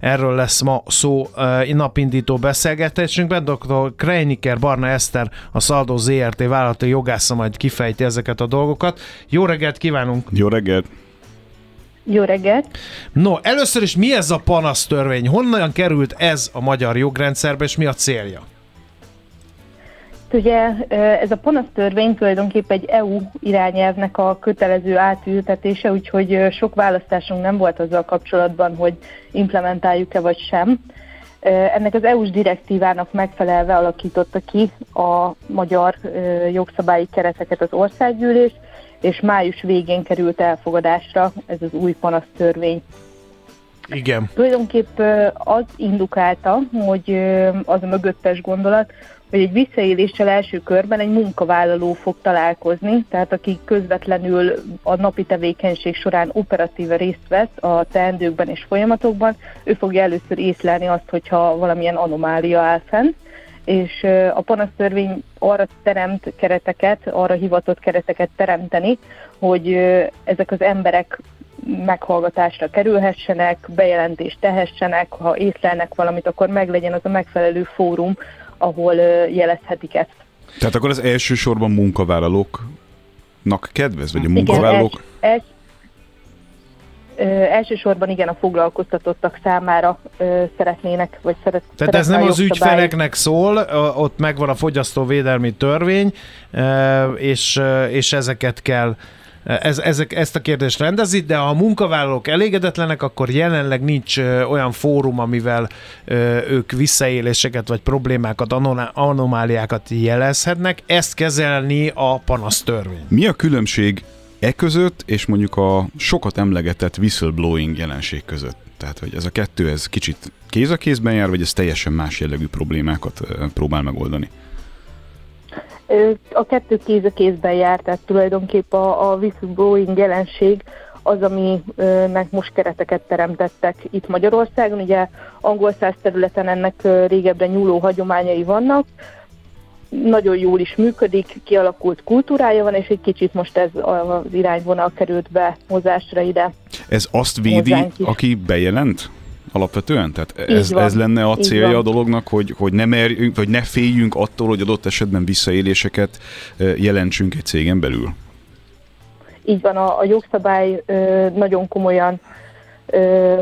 [SPEAKER 2] Erről lesz ma szó uh, napindító beszélgetésünkben. Dr. Kreiniker Barna Eszter, a Szaldó ZRT vállalati jogásza majd kifejti ezeket a dolgokat. Jó reggelt kívánunk!
[SPEAKER 3] Jó reggelt!
[SPEAKER 7] Jó reggelt!
[SPEAKER 2] No, először is mi ez a panasz törvény? Honnan került ez a magyar jogrendszerbe, és mi a célja?
[SPEAKER 7] Ugye ez a panasztörvény tulajdonképpen egy EU irányelvnek a kötelező átültetése, úgyhogy sok választásunk nem volt azzal kapcsolatban, hogy implementáljuk-e vagy sem. Ennek az EU-s direktívának megfelelve alakította ki a magyar jogszabályi kereteket az országgyűlés, és május végén került elfogadásra ez az új panasztörvény.
[SPEAKER 2] Igen.
[SPEAKER 7] Tulajdonképp az indukálta, hogy az a mögöttes gondolat, hogy egy visszaéléssel első körben egy munkavállaló fog találkozni, tehát aki közvetlenül a napi tevékenység során operatíve részt vesz a teendőkben és folyamatokban, ő fogja először észlelni azt, hogyha valamilyen anomália áll fenn, és a panasztörvény arra teremt kereteket, arra hivatott kereteket teremteni, hogy ezek az emberek meghallgatásra kerülhessenek, bejelentést tehessenek, ha észlelnek valamit, akkor meglegyen az a megfelelő fórum, ahol jelezhetik ezt.
[SPEAKER 3] Tehát akkor az elsősorban munkavállalóknak kedvez, vagy a munkavállalók? Igen, els, els,
[SPEAKER 7] Ö, elsősorban igen a foglalkoztatottak számára ö, szeretnének, vagy szeret,
[SPEAKER 2] Tehát ez nem az ügyfeleknek szól, ott megvan a fogyasztóvédelmi törvény, és, és ezeket kell ez, ezek, ezt a kérdést rendezi, de ha a munkavállalók elégedetlenek, akkor jelenleg nincs olyan fórum, amivel ők visszaéléseket vagy problémákat, anomáliákat jelezhetnek. Ezt kezelni a panasztörvény.
[SPEAKER 3] Mi a különbség e között, és mondjuk a sokat emlegetett whistleblowing jelenség között? Tehát, hogy ez a kettő, ez kicsit kéz a kézben jár, vagy ez teljesen más jellegű problémákat próbál megoldani?
[SPEAKER 7] A kettő kéz a kézben jár, tehát tulajdonképpen a, a whistleblowing jelenség az, aminek most kereteket teremtettek itt Magyarországon. Ugye angol száz területen ennek régebben nyúló hagyományai vannak, nagyon jól is működik, kialakult kultúrája van, és egy kicsit most ez az irányvonal került be mozásra ide.
[SPEAKER 3] Ez azt védi, aki bejelent? Alapvetően? Tehát ez, ez lenne a célja a dolognak, hogy, hogy, ne merjünk, vagy ne féljünk attól, hogy adott esetben visszaéléseket jelentsünk egy cégen belül?
[SPEAKER 7] Így van, a, a jogszabály ö, nagyon komolyan ö,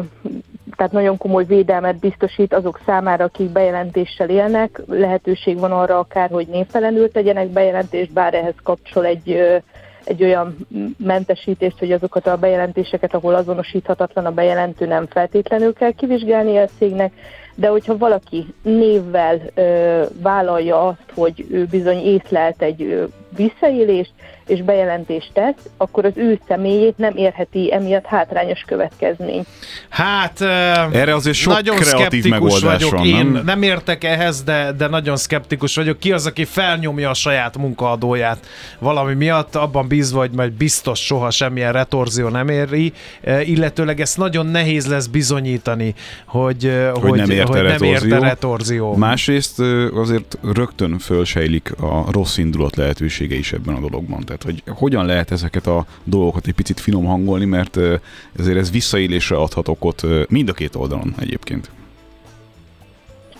[SPEAKER 7] tehát nagyon komoly védelmet biztosít azok számára, akik bejelentéssel élnek. Lehetőség van arra akár, hogy névtelenül tegyenek bejelentést, bár ehhez kapcsol egy egy olyan mentesítést, hogy azokat a bejelentéseket, ahol azonosíthatatlan a bejelentő nem feltétlenül kell kivizsgálni a cégnek, de hogyha valaki névvel ö, vállalja azt, hogy ő bizony észlelt egy ö, visszaélést, és bejelentést tesz, akkor az ő személyét nem érheti emiatt hátrányos következmény.
[SPEAKER 2] Hát
[SPEAKER 3] erre azért sok
[SPEAKER 2] nagyon
[SPEAKER 3] kreatív megoldás
[SPEAKER 2] vagyok
[SPEAKER 3] van,
[SPEAKER 2] én.
[SPEAKER 3] Nem?
[SPEAKER 2] nem értek ehhez, de, de nagyon szkeptikus vagyok. Ki az, aki felnyomja a saját munkaadóját valami miatt, abban bízva, hogy majd biztos soha semmilyen retorzió nem éri, illetőleg ezt nagyon nehéz lesz bizonyítani, hogy,
[SPEAKER 3] hogy, hogy nem érte, hogy retorzió.
[SPEAKER 2] nem érte retorzió.
[SPEAKER 3] Másrészt azért rögtön fölsejlik a rossz indulat lehetősége is ebben a dologban. Tehát, hogy hogyan lehet ezeket a dolgokat egy picit finom hangolni, mert ezért ez visszaélésre adhat okot mind a két oldalon egyébként.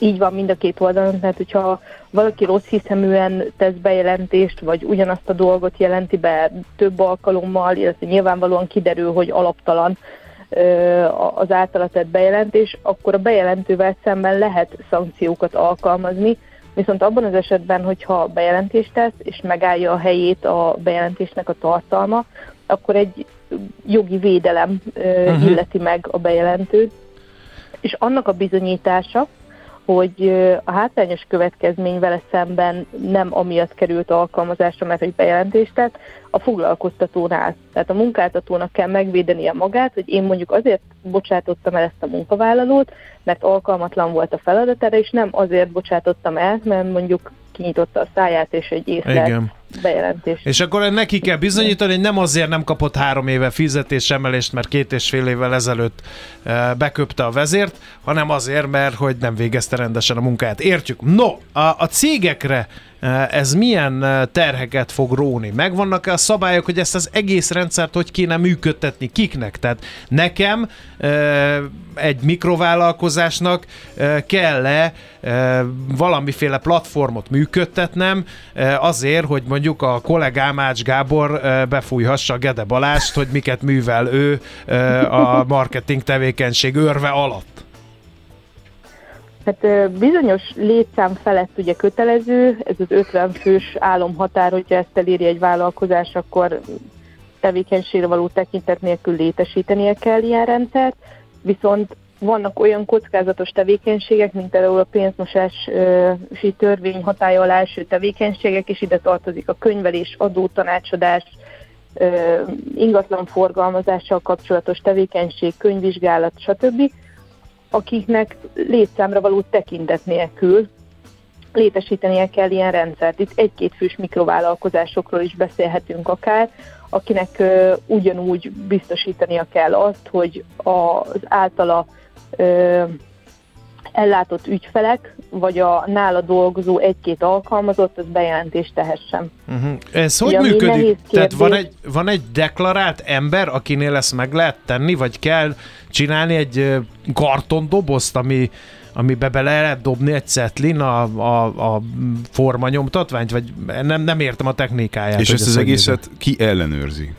[SPEAKER 7] így van mind a két oldalon, tehát hogyha valaki rossz hiszeműen tesz bejelentést, vagy ugyanazt a dolgot jelenti be több alkalommal, illetve nyilvánvalóan kiderül, hogy alaptalan az általa tett bejelentés, akkor a bejelentővel szemben lehet szankciókat alkalmazni, viszont abban az esetben, hogyha bejelentést tesz, és megállja a helyét a bejelentésnek a tartalma, akkor egy jogi védelem uh-huh. illeti meg a bejelentőt, és annak a bizonyítása, hogy a hátrányos következmény vele szemben nem amiatt került alkalmazásra, mert egy bejelentést tett, a foglalkoztatónál. Tehát a munkáltatónak kell megvédenie magát, hogy én mondjuk azért bocsátottam el ezt a munkavállalót, mert alkalmatlan volt a feladatára, és nem azért bocsátottam el, mert mondjuk kinyitotta a száját, és egy észre bejelentés.
[SPEAKER 2] És akkor neki kell bizonyítani, hogy nem azért nem kapott három éve fizetésemelést, mert két és fél évvel ezelőtt eh, beköpte a vezért, hanem azért, mert hogy nem végezte rendesen a munkáját. Értjük. No, a, a cégekre Eh, ez milyen eh, terheket fog róni? Megvannak-e a szabályok, hogy ezt az egész rendszert hogy kéne működtetni? Kiknek? Tehát nekem egy mikrovállalkozásnak kell-e valamiféle platformot működtetnem azért, hogy mondjuk a kollégám Ács Gábor befújhassa Gede Balást, hogy miket művel ő a marketing tevékenység örve alatt?
[SPEAKER 7] Hát bizonyos létszám felett ugye kötelező, ez az 50 fős álomhatár, hogyha ezt eléri egy vállalkozás, akkor tevékenységre való tekintet nélkül létesítenie kell ilyen rendszert, viszont vannak olyan kockázatos tevékenységek, mint például a pénzmosási törvény hatája alá első tevékenységek, és ide tartozik a könyvelés, adótanácsadás, ingatlan forgalmazással kapcsolatos tevékenység, könyvvizsgálat, stb akiknek létszámra való tekintet nélkül létesítenie kell ilyen rendszert. Itt egy-két fős mikrovállalkozásokról is beszélhetünk akár, akinek ugyanúgy biztosítania kell azt, hogy az általa uh, ellátott ügyfelek, vagy a nála dolgozó egy-két alkalmazott, az bejelentést tehessen.
[SPEAKER 2] Uh-huh. Ez hogy Ugye, működik? Tehát van egy, van egy deklarált ember, akinél ezt meg lehet tenni, vagy kell csinálni egy kartondobozt, ami amibe bele lehet dobni egy cetlin a, a, a formanyomtatványt, vagy nem, nem értem a technikáját.
[SPEAKER 3] És ezt az egészet ki ellenőrzi?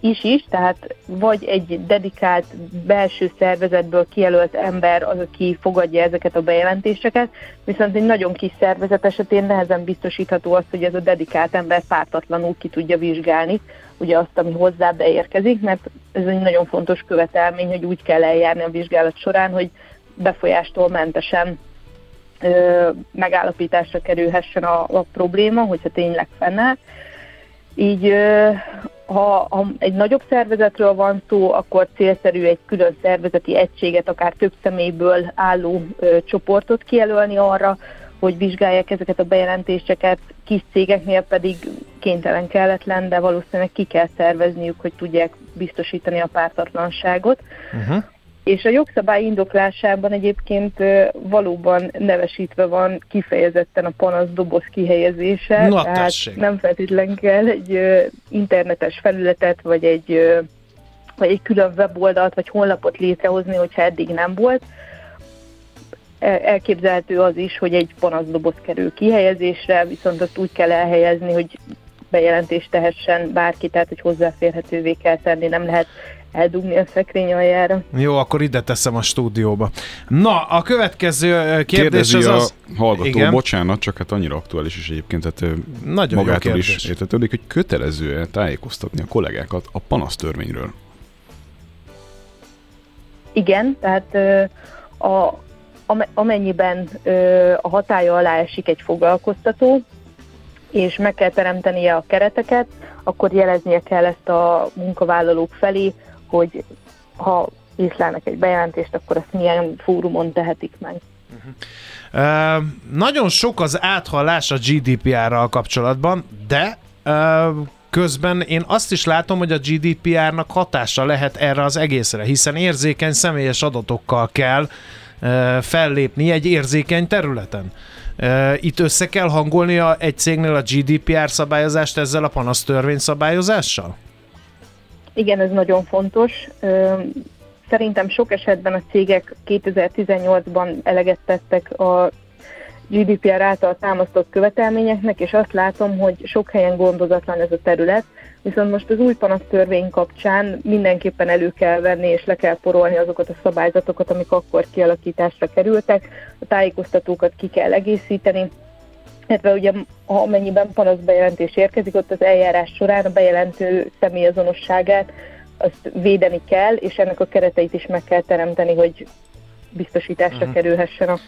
[SPEAKER 7] Is is, tehát vagy egy dedikált belső szervezetből kijelölt ember az, aki fogadja ezeket a bejelentéseket, viszont egy nagyon kis szervezet esetén nehezen biztosítható az, hogy ez a dedikált ember pártatlanul ki tudja vizsgálni, ugye azt, ami hozzá beérkezik, mert ez egy nagyon fontos követelmény, hogy úgy kell eljárni a vizsgálat során, hogy befolyástól mentesen ö, megállapításra kerülhessen a, a probléma, hogyha tényleg fennáll. Így ha, ha egy nagyobb szervezetről van szó, akkor célszerű egy külön szervezeti egységet, akár több személyből álló ö, csoportot kijelölni arra, hogy vizsgálják ezeket a bejelentéseket, kis cégeknél pedig kénytelen kelletlen, de valószínűleg ki kell szervezniük, hogy tudják biztosítani a pártatlanságot. Uh-huh és a jogszabály indoklásában egyébként valóban nevesítve van kifejezetten a panasz doboz kihelyezése,
[SPEAKER 2] Na,
[SPEAKER 7] tehát tessék. nem feltétlenül kell egy internetes felületet, vagy egy, vagy egy külön weboldalt, vagy honlapot létrehozni, hogyha eddig nem volt. Elképzelhető az is, hogy egy panaszdoboz kerül kihelyezésre, viszont azt úgy kell elhelyezni, hogy bejelentést tehessen bárki, tehát hogy hozzáférhetővé kell tenni, nem lehet eldugni a szekrény aljára.
[SPEAKER 2] Jó, akkor ide teszem a stúdióba. Na, a következő kérdés
[SPEAKER 3] Kérdezi
[SPEAKER 2] az az...
[SPEAKER 3] a hallgató, igen. bocsánat, csak hát annyira aktuális is egyébként, tehát Nagyon magától is értetődik, hogy kötelező tájékoztatni a kollégákat a panasztörvényről.
[SPEAKER 7] Igen, tehát a, amennyiben a hatája alá esik egy foglalkoztató, és meg kell teremtenie a kereteket, akkor jeleznie kell ezt a munkavállalók felé, hogy ha észlelnek egy bejelentést, akkor ezt milyen fórumon tehetik meg. Uh-huh.
[SPEAKER 2] Uh, nagyon sok az áthallás a GDPR-ral kapcsolatban, de uh, közben én azt is látom, hogy a GDPR-nak hatása lehet erre az egészre, hiszen érzékeny személyes adatokkal kell uh, fellépni egy érzékeny területen. Itt össze kell hangolni a, egy cégnél a GDPR szabályozást ezzel a panasztörvény szabályozással?
[SPEAKER 7] Igen, ez nagyon fontos. szerintem sok esetben a cégek 2018-ban eleget tettek a GDPR által támasztott követelményeknek, és azt látom, hogy sok helyen gondozatlan ez a terület, viszont most az új panasztörvény kapcsán mindenképpen elő kell venni, és le kell porolni azokat a szabályzatokat, amik akkor kialakításra kerültek, a tájékoztatókat ki kell egészíteni, illetve ugye amennyiben panaszbejelentés érkezik, ott az eljárás során a bejelentő személyazonosságát azt védeni kell, és ennek a kereteit is meg kell teremteni, hogy biztosításra uh-huh. kerülhessen a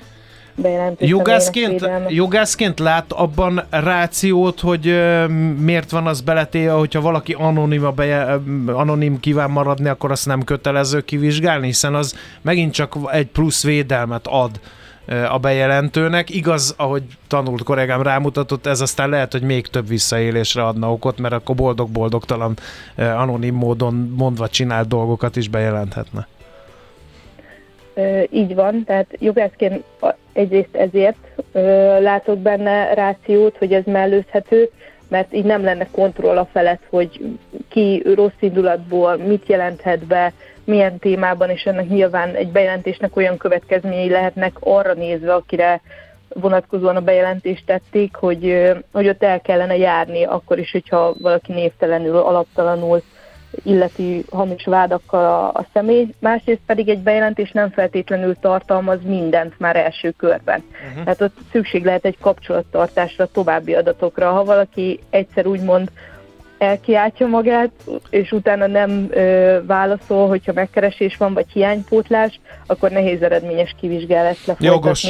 [SPEAKER 7] bejelentő
[SPEAKER 2] Jogászként, jogászként lát abban rációt, hogy ö, miért van az beletéve, hogyha valaki anonim, a beje, anonim kíván maradni, akkor azt nem kötelező kivizsgálni, hiszen az megint csak egy plusz védelmet ad a bejelentőnek. Igaz, ahogy tanult kollégám rámutatott, ez aztán lehet, hogy még több visszaélésre adna okot, mert akkor boldog-boldogtalan anonim módon mondva csinált dolgokat is bejelenthetne.
[SPEAKER 7] Így van, tehát jogászként egyrészt ezért látok benne rációt, hogy ez mellőzhető, mert így nem lenne kontroll a felett, hogy ki rossz indulatból mit jelenthet be, milyen témában, és ennek nyilván egy bejelentésnek olyan következményei lehetnek arra nézve, akire vonatkozóan a bejelentést tették, hogy, hogy ott el kellene járni, akkor is, hogyha valaki névtelenül, alaptalanul illeti hamis vádakkal a, a személy, másrészt pedig egy bejelentés nem feltétlenül tartalmaz mindent már első körben. Uh-huh. Tehát ott szükség lehet egy kapcsolattartásra, további adatokra. Ha valaki egyszer úgymond elkiáltja magát, és utána nem ö, válaszol, hogyha megkeresés van, vagy hiánypótlás, akkor nehéz eredményes kivizsgálást lefolytatni.
[SPEAKER 2] Jogos.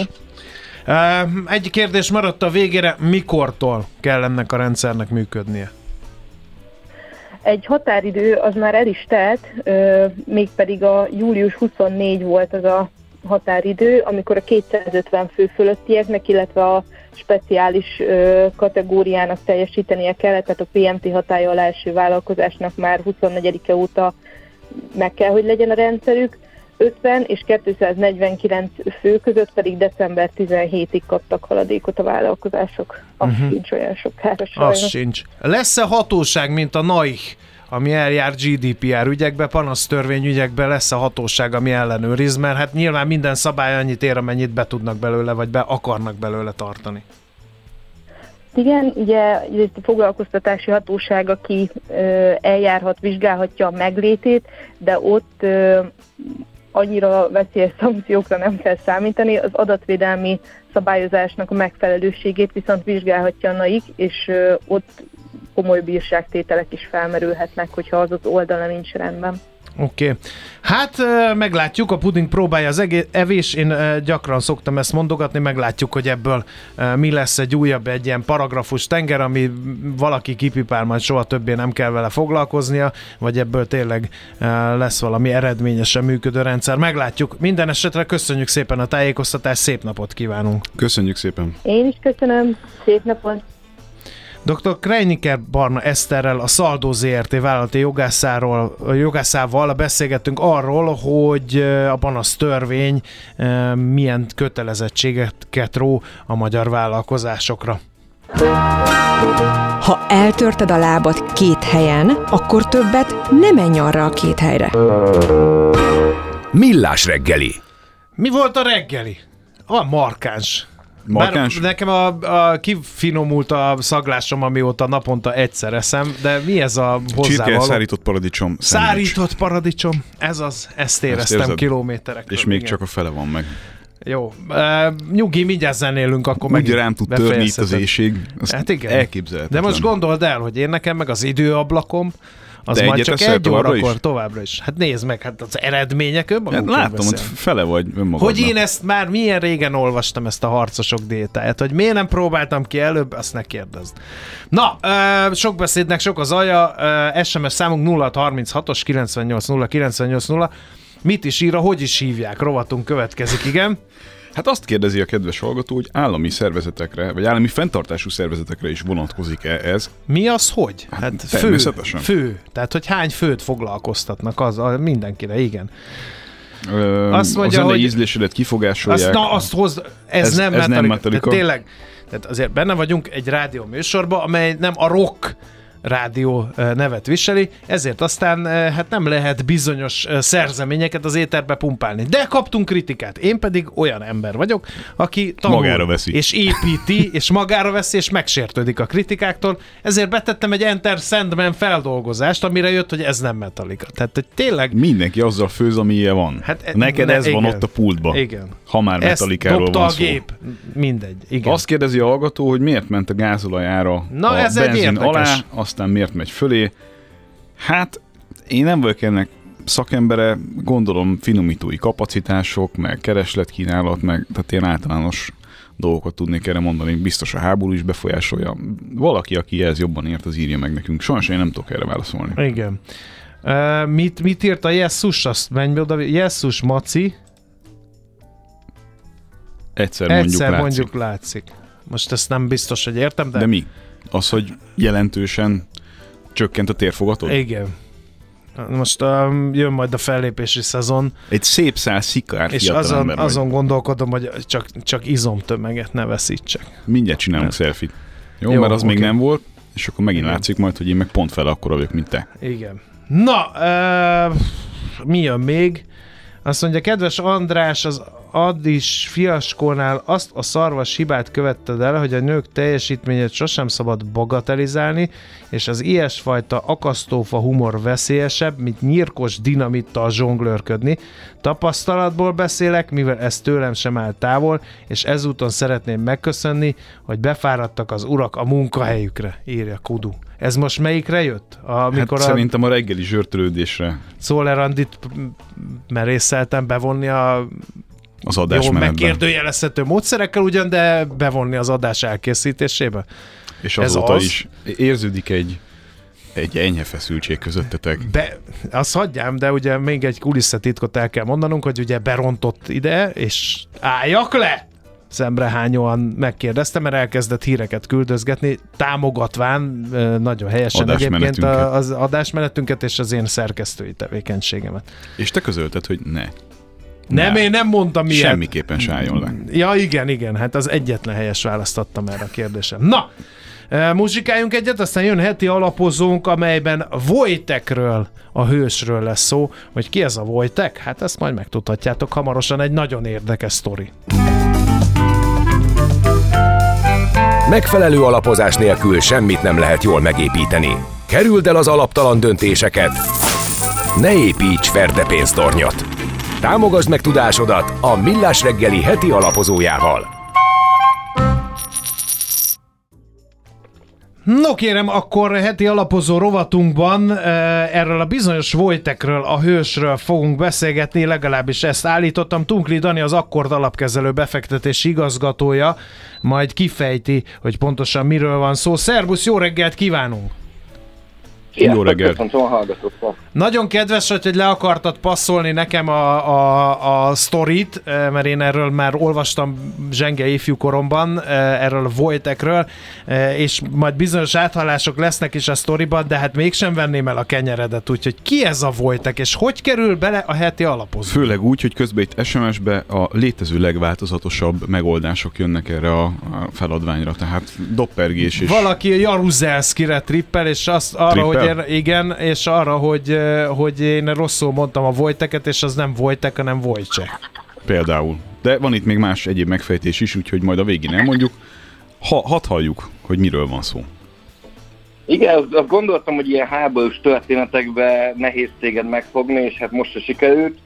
[SPEAKER 2] Egy kérdés maradt a végére, mikortól kell ennek a rendszernek működnie?
[SPEAKER 7] Egy határidő az már el is telt, mégpedig a július 24 volt az a határidő, amikor a 250 fő fölöttieknek, illetve a speciális ö, kategóriának teljesítenie kellett, tehát a PMT hatája alá eső vállalkozásnak már 24-e óta meg kell, hogy legyen a rendszerük. 50 és 249 fő között pedig december 17-ig kaptak haladékot a vállalkozások. Az uh-huh. sincs olyan sokára
[SPEAKER 2] Az
[SPEAKER 7] sajnos.
[SPEAKER 2] sincs. Lesz-e hatóság, mint a NAIH, ami eljár GDPR ügyekbe, panasztörvény ügyekbe lesz a hatóság, ami ellenőriz, mert hát nyilván minden szabály annyit ér, amennyit be tudnak belőle, vagy be akarnak belőle tartani.
[SPEAKER 7] Igen, ugye egyrészt a foglalkoztatási hatóság, aki ö, eljárhat, vizsgálhatja a meglétét, de ott ö, annyira veszélyes szankciókra nem kell számítani. Az adatvédelmi szabályozásnak a megfelelőségét viszont vizsgálhatja a NAIK, és ö, ott komoly bírságtételek is felmerülhetnek, hogyha az az oldala nincs rendben.
[SPEAKER 2] Oké. Okay. Hát meglátjuk, a puding próbálja az egé- evés, én gyakran szoktam ezt mondogatni, meglátjuk, hogy ebből mi lesz egy újabb, egy ilyen paragrafus tenger, ami valaki kipipál, majd soha többé nem kell vele foglalkoznia, vagy ebből tényleg lesz valami eredményesen működő rendszer. Meglátjuk. Minden esetre köszönjük szépen a tájékoztatást, szép napot kívánunk!
[SPEAKER 3] Köszönjük szépen!
[SPEAKER 7] Én is köszönöm, szép napot!
[SPEAKER 2] Dr. Kreiniker Barna Eszterrel, a Szaldó ZRT vállalati jogászáról, jogászával beszélgettünk arról, hogy a panasz törvény milyen kötelezettségeket ró a magyar vállalkozásokra.
[SPEAKER 1] Ha eltörted a lábad két helyen, akkor többet nem menj arra a két helyre.
[SPEAKER 4] Millás reggeli.
[SPEAKER 2] Mi volt a reggeli? Van markáns.
[SPEAKER 3] Markáns?
[SPEAKER 2] Bár nekem a, a kifinomult a szaglásom, amióta naponta egyszer eszem, de mi ez a
[SPEAKER 3] Csirke
[SPEAKER 2] hozzávaló?
[SPEAKER 3] szárított paradicsom. szendvics.
[SPEAKER 2] Szárított paradicsom. Ez az, ezt éreztem
[SPEAKER 3] érzed?
[SPEAKER 2] kilométerekről.
[SPEAKER 3] És még
[SPEAKER 2] igen.
[SPEAKER 3] csak a fele van meg.
[SPEAKER 2] Jó. Uh, nyugi, mindjárt zenélünk, akkor
[SPEAKER 3] Úgy
[SPEAKER 2] megint
[SPEAKER 3] rám tud törni itt az éjség. Azt
[SPEAKER 2] Hát igen.
[SPEAKER 3] Elképzelhetetlen.
[SPEAKER 2] De most gondold el, hogy én nekem meg az időablakom, az majd csak egy órakor
[SPEAKER 3] is?
[SPEAKER 2] továbbra is. Hát nézd meg, hát az eredmények
[SPEAKER 3] Hát
[SPEAKER 2] önmagukról
[SPEAKER 3] látom, hogy fele vagy önmagadnak.
[SPEAKER 2] Hogy én ezt már milyen régen olvastam ezt a harcosok détáját, hogy miért nem próbáltam ki előbb, azt ne kérdezd. Na, sok beszédnek sok az alja, ö, SMS számunk 0636-os 980 980 Mit is ír, hogy is hívják? Rovatunk következik, igen.
[SPEAKER 3] Hát azt kérdezi a kedves hallgató, hogy állami szervezetekre, vagy állami fenntartású szervezetekre is vonatkozik-e ez?
[SPEAKER 2] Mi az, hogy? Hát fő,
[SPEAKER 3] természetesen.
[SPEAKER 2] fő. Tehát, hogy hány főt foglalkoztatnak az, a, mindenkire, igen.
[SPEAKER 3] Ö,
[SPEAKER 2] Azt
[SPEAKER 3] a
[SPEAKER 2] mondja,
[SPEAKER 3] zenei
[SPEAKER 2] hogy-
[SPEAKER 3] ízlésedet kifogásolják.
[SPEAKER 2] Azt, na, azt hoz, ez,
[SPEAKER 3] Ez-
[SPEAKER 2] nem
[SPEAKER 3] ez nem
[SPEAKER 2] Metallica.
[SPEAKER 3] Metallica.
[SPEAKER 2] Tehát tényleg, tehát azért benne vagyunk egy rádió műsorban, amely nem a rock rádió nevet viseli, ezért aztán hát nem lehet bizonyos szerzeményeket az éterbe pumpálni. De kaptunk kritikát. Én pedig olyan ember vagyok, aki tanul,
[SPEAKER 3] Magára veszi.
[SPEAKER 2] és építi, és magára veszi, és megsértődik a kritikáktól. Ezért betettem egy Enter Sandman feldolgozást, amire jött, hogy ez nem Metallica. Tehát hogy tényleg
[SPEAKER 3] Mindenki azzal főz, amilyen van.
[SPEAKER 2] Hát,
[SPEAKER 3] Hát, Neked
[SPEAKER 2] ne-
[SPEAKER 3] ez van
[SPEAKER 2] igen.
[SPEAKER 3] ott a pultban.
[SPEAKER 2] Igen.
[SPEAKER 3] Ha már Metallica-ról van
[SPEAKER 2] a
[SPEAKER 3] szó.
[SPEAKER 2] gép. Mindegy. Igen.
[SPEAKER 3] Azt kérdezi a hallgató, hogy miért ment a gázolajára
[SPEAKER 2] Na,
[SPEAKER 3] a
[SPEAKER 2] ez egy
[SPEAKER 3] benzin
[SPEAKER 2] érdekes.
[SPEAKER 3] alá, aztán miért megy fölé. Hát, én nem vagyok ennek szakembere, gondolom finomítói kapacitások, meg keresletkínálat, meg tehát ilyen általános dolgokat tudnék erre mondani. Biztos a háború is befolyásolja. Valaki, aki ehhez jobban ért, az írja meg nekünk. Sajnos én nem tudok erre válaszolni.
[SPEAKER 2] Igen. Uh, mit, mit írt a Jesszus? Azt menj be oda. Jesszus Maci.
[SPEAKER 3] Egyszer mondjuk
[SPEAKER 2] Egyszer
[SPEAKER 3] látszik.
[SPEAKER 2] mondjuk látszik. Most ezt nem biztos, hogy értem, de,
[SPEAKER 3] De mi? Az, hogy jelentősen csökkent a térfogatod?
[SPEAKER 2] igen. Most um, jön majd a fellépési szezon,
[SPEAKER 3] Egy szép szál szikár
[SPEAKER 2] és azon,
[SPEAKER 3] ember
[SPEAKER 2] azon gondolkodom, hogy csak, csak izomtömeget ne veszítsek.
[SPEAKER 3] Mindjárt csinálunk selfit. Jó,
[SPEAKER 2] Jó,
[SPEAKER 3] mert az
[SPEAKER 2] oké.
[SPEAKER 3] még nem volt, és akkor megint
[SPEAKER 2] Igen.
[SPEAKER 3] látszik majd, hogy én meg pont fel akkora vagyok, mint te.
[SPEAKER 2] Igen. Na, uh, mi jön még? Azt mondja, kedves András, az Addis fiaskónál azt a szarvas hibát követted el, hogy a nők teljesítményét sosem szabad bagatelizálni, és az ilyesfajta akasztófa humor veszélyesebb, mint nyírkos dinamittal zsonglőrködni. Tapasztalatból beszélek, mivel ez tőlem sem áll távol, és ezúton szeretném megköszönni, hogy befáradtak az urak a munkahelyükre, írja Kudu. Ez most melyikre jött? Amikor
[SPEAKER 3] hát
[SPEAKER 2] a
[SPEAKER 3] szerintem a reggeli zsörtölődésre
[SPEAKER 2] Szóler Andit merészeltem bevonni a
[SPEAKER 3] az
[SPEAKER 2] jól
[SPEAKER 3] adásmenetben.
[SPEAKER 2] megkérdőjelezhető módszerekkel ugyan, de bevonni az adás elkészítésébe.
[SPEAKER 3] És
[SPEAKER 2] Ez
[SPEAKER 3] azóta
[SPEAKER 2] az.
[SPEAKER 3] is érződik egy, egy enyhe feszültség közöttetek.
[SPEAKER 2] Be, azt hagyjám, de ugye még egy kulisszatitkot el kell mondanunk, hogy ugye berontott ide, és álljak le! Szemrehányóan megkérdezte, mert elkezdett híreket küldözgetni, támogatván nagyon helyesen egyébként az adásmenetünket és az én szerkesztői tevékenységemet.
[SPEAKER 3] És te közölted, hogy ne.
[SPEAKER 2] Nem,
[SPEAKER 3] Ne.
[SPEAKER 2] én nem mondtam ilyet.
[SPEAKER 3] Semmiképpen se álljon le.
[SPEAKER 2] Ja, igen, igen, hát az egyetlen helyes választ adtam erre a kérdésre. Na, e, muzsikáljunk egyet, aztán jön heti alapozónk, amelyben Vojtekről, a hősről lesz szó. Hogy ki ez a Vojtek? Hát ezt majd megtudhatjátok hamarosan, egy nagyon érdekes sztori.
[SPEAKER 4] Megfelelő alapozás nélkül semmit nem lehet jól megépíteni. Kerüld el az alaptalan döntéseket. Ne építs ferde pénztornyot. Támogasd meg tudásodat a Millás reggeli heti alapozójával.
[SPEAKER 2] No kérem, akkor heti alapozó rovatunkban e, erről a bizonyos Vojtekről, a hősről fogunk beszélgetni, legalábbis ezt állítottam. Tunkli Dani az Akkord alapkezelő befektetési igazgatója, majd kifejti, hogy pontosan miről van szó. Szerbusz, jó reggelt kívánunk!
[SPEAKER 3] Jó reggelt.
[SPEAKER 8] Köszöntöm a hallgatókat.
[SPEAKER 2] Nagyon kedves, hogy hogy le akartad passzolni nekem a, a, a sztorit, eh, mert én erről már olvastam zsenge ifjúkoromban, eh, erről a Vojtekről, eh, és majd bizonyos áthallások lesznek is a sztoriban, de hát mégsem venném el a kenyeredet, úgyhogy ki ez a Vojtek, és hogy kerül bele a heti alapozó?
[SPEAKER 3] Főleg úgy, hogy közben itt SMS-be a létező legváltozatosabb megoldások jönnek erre a, feladványra, tehát doppergés és
[SPEAKER 2] Valaki Jaruzelszkire trippel, és azt arra,
[SPEAKER 3] Trippel?
[SPEAKER 2] hogy én, igen, és arra, hogy, hogy én rosszul mondtam a Vojteket, és az nem Vojtek, hanem Vojcsek.
[SPEAKER 3] például. De van itt még más egyéb megfejtés is, úgyhogy majd a végén elmondjuk. Ha, hadd halljuk, hogy miről van szó.
[SPEAKER 8] Igen, azt, azt gondoltam, hogy ilyen háborús történetekben nehéz téged megfogni, és hát most se sikerült.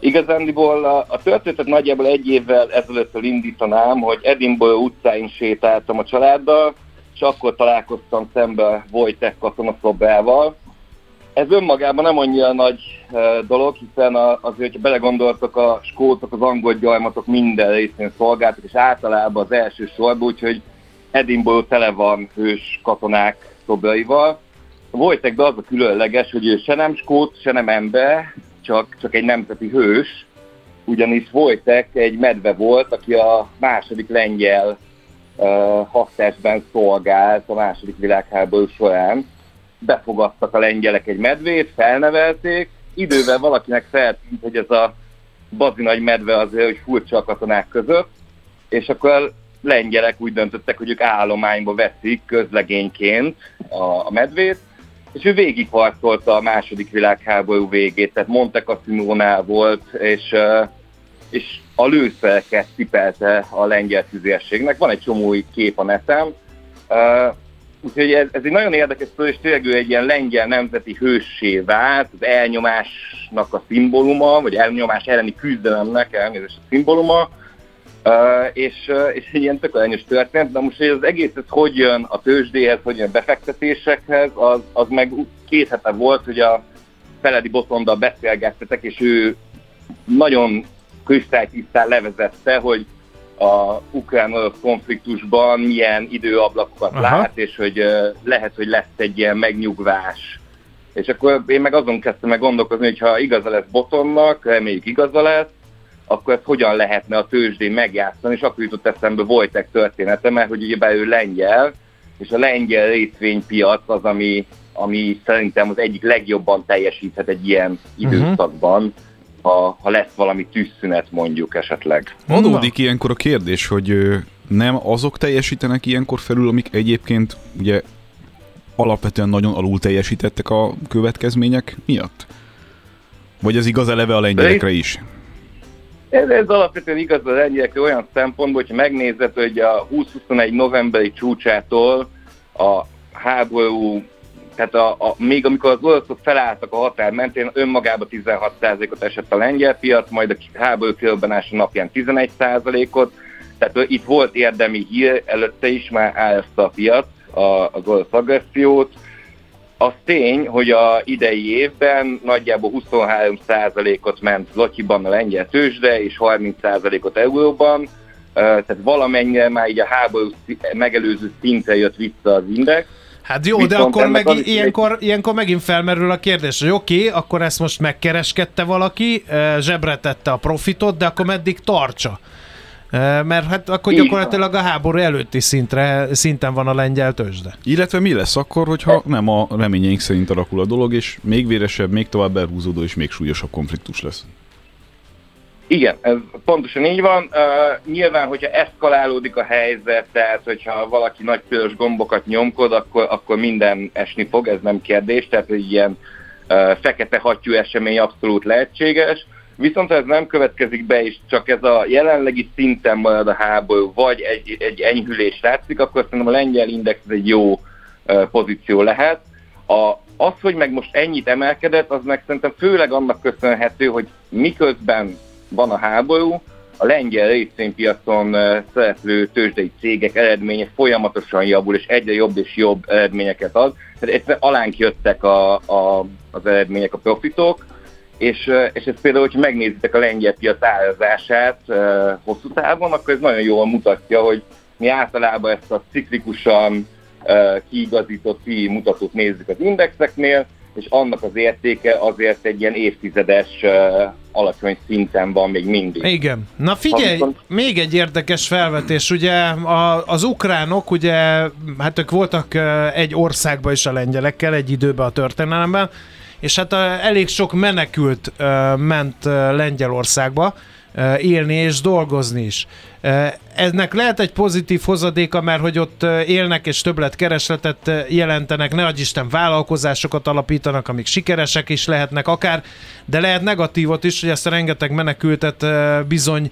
[SPEAKER 8] Igazándiból a, a történetet nagyjából egy évvel ezelőttől indítanám, hogy Edinburgh utcáin sétáltam a családdal, és akkor találkoztam szembe Wojtek katonaszobával. Ez önmagában nem annyira nagy dolog, hiszen azért, hogyha belegondoltak, a skótok, az angol gyarmatok minden részén szolgáltak, és általában az első sorban, úgyhogy Edinburgh tele van hős katonák szobraival. Wojtekben az a különleges, hogy ő se nem skót, se nem ember, csak, csak egy nemzeti hős, ugyanis Wojtek egy medve volt, aki a második lengyel hadtestben szolgált a második világháború során. Befogadtak a lengyelek egy medvét, felnevelték, idővel valakinek feltűnt, hogy ez a bazi nagy medve azért, hogy furcsa a katonák között, és akkor lengyelek úgy döntöttek, hogy ők állományba veszik közlegényként a, a medvét, és ő végigharcolta a második világháború végét, tehát Monte Cassinónál volt, és, és a lőszereket cipelte a lengyel tüzérségnek. Van egy csomó kép a neten, úgyhogy ez, ez egy nagyon érdekes szó, és tényleg ő egy ilyen lengyel nemzeti hőssé vált, az elnyomásnak a szimbóluma, vagy elnyomás elleni küzdelemnek elnézést a szimbóluma, Uh, és, uh, és egy ilyen tök történet, de most, hogy az egész ez hogy jön a tőzsdéhez, hogy jön a befektetésekhez, az, az meg két hete volt, hogy a Feledi Botonddal beszélgettetek, és ő nagyon kristálytisztán levezette, hogy a ukrán konfliktusban milyen időablakokat Aha. lát, és hogy lehet, hogy lesz egy ilyen megnyugvás. És akkor én meg azon kezdtem meg gondolkozni, hogy ha igaza lesz Botonnak, reméljük igaza lesz, akkor ezt hogyan lehetne a tőzsdén megjátszani, és akkor jutott eszembe Vojtek története, mert hogy ugye ő lengyel, és a lengyel részvénypiac az, ami, ami szerintem az egyik legjobban teljesíthet egy ilyen időszakban, uh-huh. Ha, ha lesz valami tűzszünet mondjuk esetleg.
[SPEAKER 3] Adódik ilyenkor a kérdés, hogy nem azok teljesítenek ilyenkor felül, amik egyébként ugye alapvetően nagyon alul teljesítettek a következmények miatt? Vagy ez igaz eleve a lengyelekre is?
[SPEAKER 8] Ez, ez alapvetően igaz az lengyelekre olyan szempontból, hogyha megnézed, hogy a 20-21 novemberi csúcsától a háború, tehát a, a, még amikor az oroszok felálltak a határ mentén, önmagában 16%-ot esett a lengyel piac, majd a háború kirobbanása napján 11%-ot, tehát itt volt érdemi hír, előtte is már állta a piac a, az orosz agressziót, az tény, hogy a idei évben nagyjából 23%-ot ment Lotyiban a lengyel tőzsde, és 30%-ot euróban, tehát valamennyire már így a háború megelőző szintre jött vissza az index.
[SPEAKER 2] Hát jó, Viszont de akkor meg az ilyenkor, ilyenkor megint felmerül a kérdés, hogy oké, okay, akkor ezt most megkereskedte valaki, zsebre tette a profitot, de akkor meddig tartsa? Mert hát akkor Így gyakorlatilag van. a háború előtti szintre, szinten van a lengyel tőzsde.
[SPEAKER 3] Illetve mi lesz akkor, hogyha nem a reményeink szerint alakul a dolog, és még véresebb, még tovább elhúzódó és még súlyosabb konfliktus lesz?
[SPEAKER 8] Igen, ez pontosan így van. Uh, nyilván, hogyha eszkalálódik a helyzet, tehát hogyha valaki nagy piros gombokat nyomkod, akkor, akkor minden esni fog, ez nem kérdés, tehát egy ilyen uh, fekete hattyú esemény abszolút lehetséges. Viszont ez nem következik be, és csak ez a jelenlegi szinten marad a háború, vagy egy, egy enyhülés látszik, akkor szerintem a lengyel index egy jó uh, pozíció lehet. A, az, hogy meg most ennyit emelkedett, az meg szerintem főleg annak köszönhető, hogy miközben van a háború, a lengyel részvénypiacon szereplő tőzsdei cégek eredménye folyamatosan javul, és egyre jobb és jobb eredményeket ad. Tehát egyszerűen alánk jöttek a, a, az eredmények, a profitok, és, és ez például, hogyha megnézitek a lengyel piac árazását hosszú távon, akkor ez nagyon jól mutatja, hogy mi általában ezt a ciklikusan kiigazított PI mutatót nézzük az indexeknél, és annak az értéke azért egy ilyen évtizedes uh, alacsony szinten van még mindig.
[SPEAKER 2] Igen. Na figyelj, viszont... még egy érdekes felvetés. Ugye a, az ukránok, ugye, hát ők voltak uh, egy országban is a lengyelekkel egy időben a történelemben, és hát elég sok menekült ment Lengyelországba élni és dolgozni is. Ennek lehet egy pozitív hozadéka, mert hogy ott élnek és többlet keresletet jelentenek, ne Isten vállalkozásokat alapítanak, amik sikeresek is lehetnek akár, de lehet negatívot is, hogy ezt a rengeteg menekültet bizony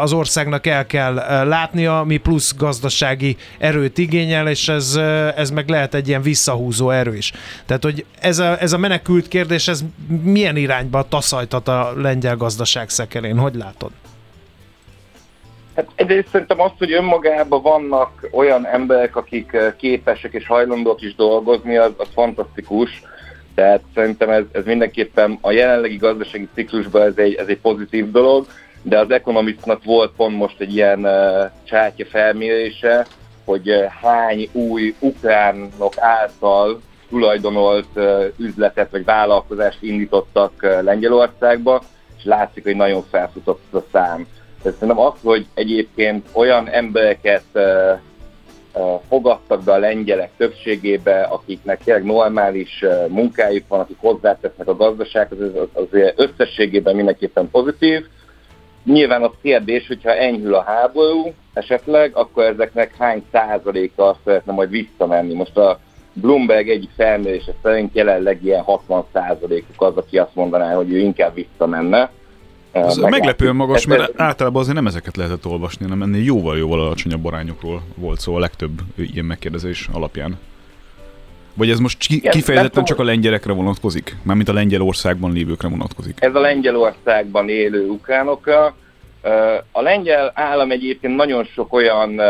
[SPEAKER 2] az országnak el kell látnia, ami plusz gazdasági erőt igényel, és ez, ez meg lehet egy ilyen visszahúzó erő is. Tehát, hogy ez a, ez a menekült kérdés, ez milyen irányba taszajtat a lengyel gazdaság szekerén, hogy látod?
[SPEAKER 8] Hát egyrészt szerintem azt, hogy önmagában vannak olyan emberek, akik eh, képesek és hajlandók is dolgozni, az, az fantasztikus. Tehát szerintem ez, ez mindenképpen a jelenlegi gazdasági ciklusban ez egy, ez egy pozitív dolog, de az Economistnak volt pont most egy ilyen uh, csátja felmérése, hogy uh, hány új ukránok által tulajdonolt uh, üzletet vagy vállalkozást indítottak uh, Lengyelországba, és látszik, hogy nagyon felfutott a szám. Tehát szerintem az, hogy egyébként olyan embereket fogadtak be a lengyelek többségébe, akiknek tényleg normális uh, munkájuk van, akik hozzátesznek a gazdasághoz, az, azért összességében mindenképpen pozitív. nyilván az kérdés, hogyha enyhül a háború esetleg, akkor ezeknek hány százaléka szeretne majd visszamenni. Most a Bloomberg egyik felmérése szerint jelenleg ilyen 60 százalékuk az, aki azt mondaná, hogy ő inkább visszamenne.
[SPEAKER 3] Ez
[SPEAKER 8] Meglátjuk.
[SPEAKER 3] meglepően magas,
[SPEAKER 8] Ez-
[SPEAKER 3] mert általában azért nem ezeket lehetett olvasni, hanem ennél jóval-jóval alacsonyabb arányokról volt szó a legtöbb ilyen megkérdezés alapján. Vagy ez most ki-
[SPEAKER 8] Igen,
[SPEAKER 3] kifejezetten csak a lengyelekre vonatkozik? Mármint a Lengyelországban lévőkre vonatkozik.
[SPEAKER 8] Ez a Lengyelországban élő ukránokra. A lengyel állam egyébként nagyon sok olyan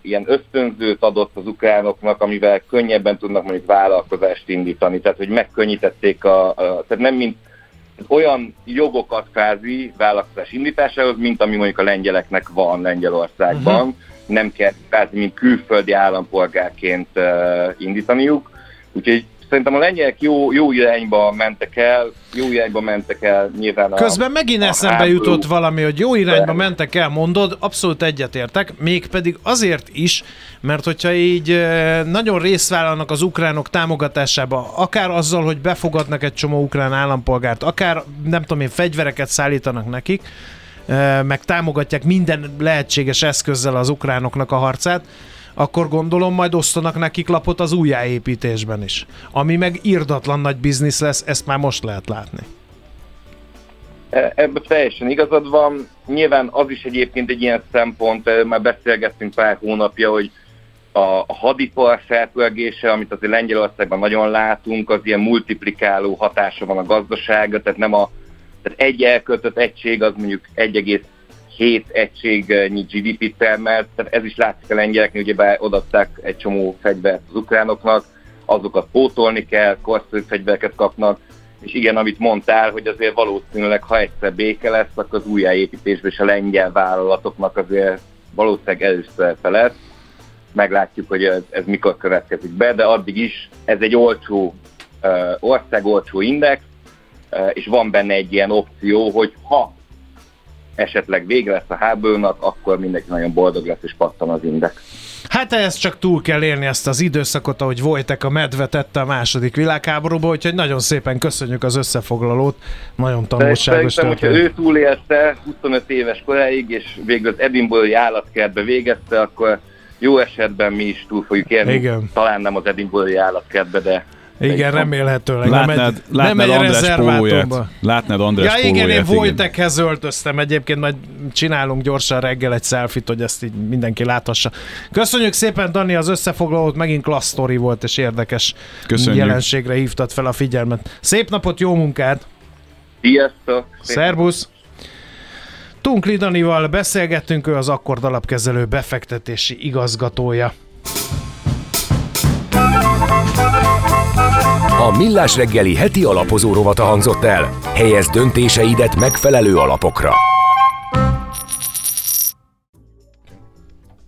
[SPEAKER 8] ilyen ösztönzőt adott az ukránoknak, amivel könnyebben tudnak mondjuk vállalkozást indítani. Tehát, hogy megkönnyítették a, a tehát nem mint olyan jogokat kvázi vállalkozás indításához, mint ami mondjuk a lengyeleknek van Lengyelországban. Uh-huh. Nem kell kvázi, mint külföldi állampolgárként uh, indítaniuk. Úgyhogy szerintem a lengyelek jó, jó irányba mentek el, jó irányba mentek el nyilván a,
[SPEAKER 2] Közben megint
[SPEAKER 8] a
[SPEAKER 2] eszembe
[SPEAKER 8] háború.
[SPEAKER 2] jutott valami, hogy jó irányba mentek el, mondod, abszolút egyetértek, mégpedig azért is, mert hogyha így nagyon részt vállalnak az ukránok támogatásába, akár azzal, hogy befogadnak egy csomó ukrán állampolgárt, akár nem tudom én, fegyvereket szállítanak nekik, meg támogatják minden lehetséges eszközzel az ukránoknak a harcát, akkor gondolom majd osztanak nekik lapot az újjáépítésben is. Ami meg irdatlan nagy biznisz lesz, ezt már most lehet látni.
[SPEAKER 8] E- Ebben teljesen igazad van. Nyilván az is egyébként egy ilyen szempont, eh, már beszélgettünk pár hónapja, hogy a, hadipar felpörgése, amit azért Lengyelországban nagyon látunk, az ilyen multiplikáló hatása van a gazdaságra, tehát nem a tehát egy elköltött egység az mondjuk 1,7 egységnyi GDP-t termelt, tehát ez is látszik a lengyeleknél, ugyebár odaadták egy csomó fegyvert az ukránoknak, azokat pótolni kell, korszerű fegyvereket kapnak, és igen, amit mondtál, hogy azért valószínűleg, ha egyszer béke lesz, akkor az újjáépítésben és a lengyel vállalatoknak azért valószínűleg erős szerepe lesz. Meglátjuk, hogy ez, ez mikor következik be, de addig is ez egy olcsó uh, ország, olcsó index, uh, és van benne egy ilyen opció, hogy ha esetleg vége lesz a háborúnak, akkor mindenki nagyon boldog lesz és pattan az index.
[SPEAKER 2] Hát ez csak túl kell érni ezt az időszakot, ahogy Vojtek a medve tette a második világháborúba, úgyhogy nagyon szépen köszönjük az összefoglalót. Nagyon tanulságos
[SPEAKER 8] szerintem, hogyha
[SPEAKER 2] történet.
[SPEAKER 8] ő túlélte 25 éves koráig, és végül az Edinburghi állatkertbe végezte, akkor jó esetben mi is túl fogjuk élni.
[SPEAKER 2] Igen.
[SPEAKER 8] Talán nem az Edinburghi állatkertbe, de
[SPEAKER 2] Igen, remélhetőleg.
[SPEAKER 3] Látnád,
[SPEAKER 2] nem egy,
[SPEAKER 3] látnád
[SPEAKER 2] nem egy
[SPEAKER 3] András pólóját.
[SPEAKER 2] rezervátumba.
[SPEAKER 3] Látnád András
[SPEAKER 2] Ja igen, én Vojtekhez öltöztem egyébként, majd csinálunk gyorsan reggel egy selfit, hogy ezt így mindenki láthassa. Köszönjük szépen, Dani, az összefoglalót, megint klassz sztori volt, és érdekes
[SPEAKER 3] Köszönjük.
[SPEAKER 2] jelenségre hívtad fel a figyelmet. Szép napot, jó munkát!
[SPEAKER 8] sziasztok!
[SPEAKER 2] Szerbusz! Tunkli Danival beszélgettünk, ő az Akkord alapkezelő befektetési igazgatója.
[SPEAKER 4] A Millás reggeli heti alapozó rovata hangzott el. Helyez döntéseidet megfelelő alapokra.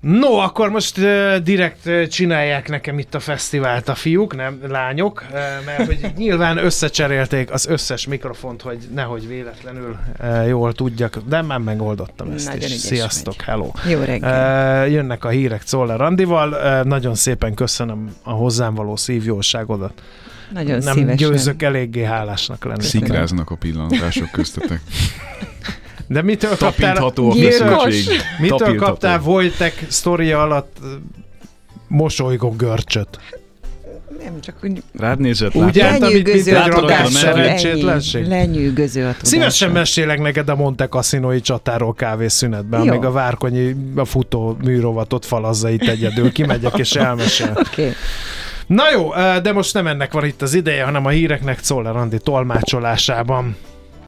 [SPEAKER 2] No, akkor most uh, direkt uh, csinálják nekem itt a fesztivált a fiúk, nem lányok, uh, mert hogy nyilván összecserélték az összes mikrofont, hogy nehogy véletlenül uh, jól tudjak, de már megoldottam ezt
[SPEAKER 5] Nagyon
[SPEAKER 2] is.
[SPEAKER 5] ügyes
[SPEAKER 2] Sziasztok,
[SPEAKER 5] vagy.
[SPEAKER 2] hello!
[SPEAKER 5] Jó reggel.
[SPEAKER 2] Uh, jönnek a hírek Czoller Randival, uh, nagyon szépen köszönöm a hozzám való szívjóságodat.
[SPEAKER 5] Nagyon
[SPEAKER 2] Nem
[SPEAKER 5] szívesen.
[SPEAKER 2] győzök eléggé hálásnak lenni.
[SPEAKER 3] Szikráznak a pillantások köztetek.
[SPEAKER 2] De mitől kaptál,
[SPEAKER 3] Tapintható a
[SPEAKER 5] Gyilkos.
[SPEAKER 2] mitől
[SPEAKER 3] Tapintható.
[SPEAKER 2] kaptál Vojtek sztoria alatt mosolygó görcsöt?
[SPEAKER 5] Nem, csak úgy
[SPEAKER 3] Rád nézett,
[SPEAKER 2] Úgy mint, mint
[SPEAKER 5] lenyűgöző
[SPEAKER 2] egy rakás szerencsétlenség.
[SPEAKER 5] Lenyűgöző a tudással.
[SPEAKER 2] Szívesen mesélek neked a Monte Cassinoi csatáról kávészünetben,
[SPEAKER 5] Jó.
[SPEAKER 2] amíg a Várkonyi a futó műrovatot falazza itt egyedül. Kimegyek és elmesél.
[SPEAKER 5] Oké. Okay.
[SPEAKER 2] Na jó, de most nem ennek van itt az ideje, hanem a híreknek Czoller Andi tolmácsolásában.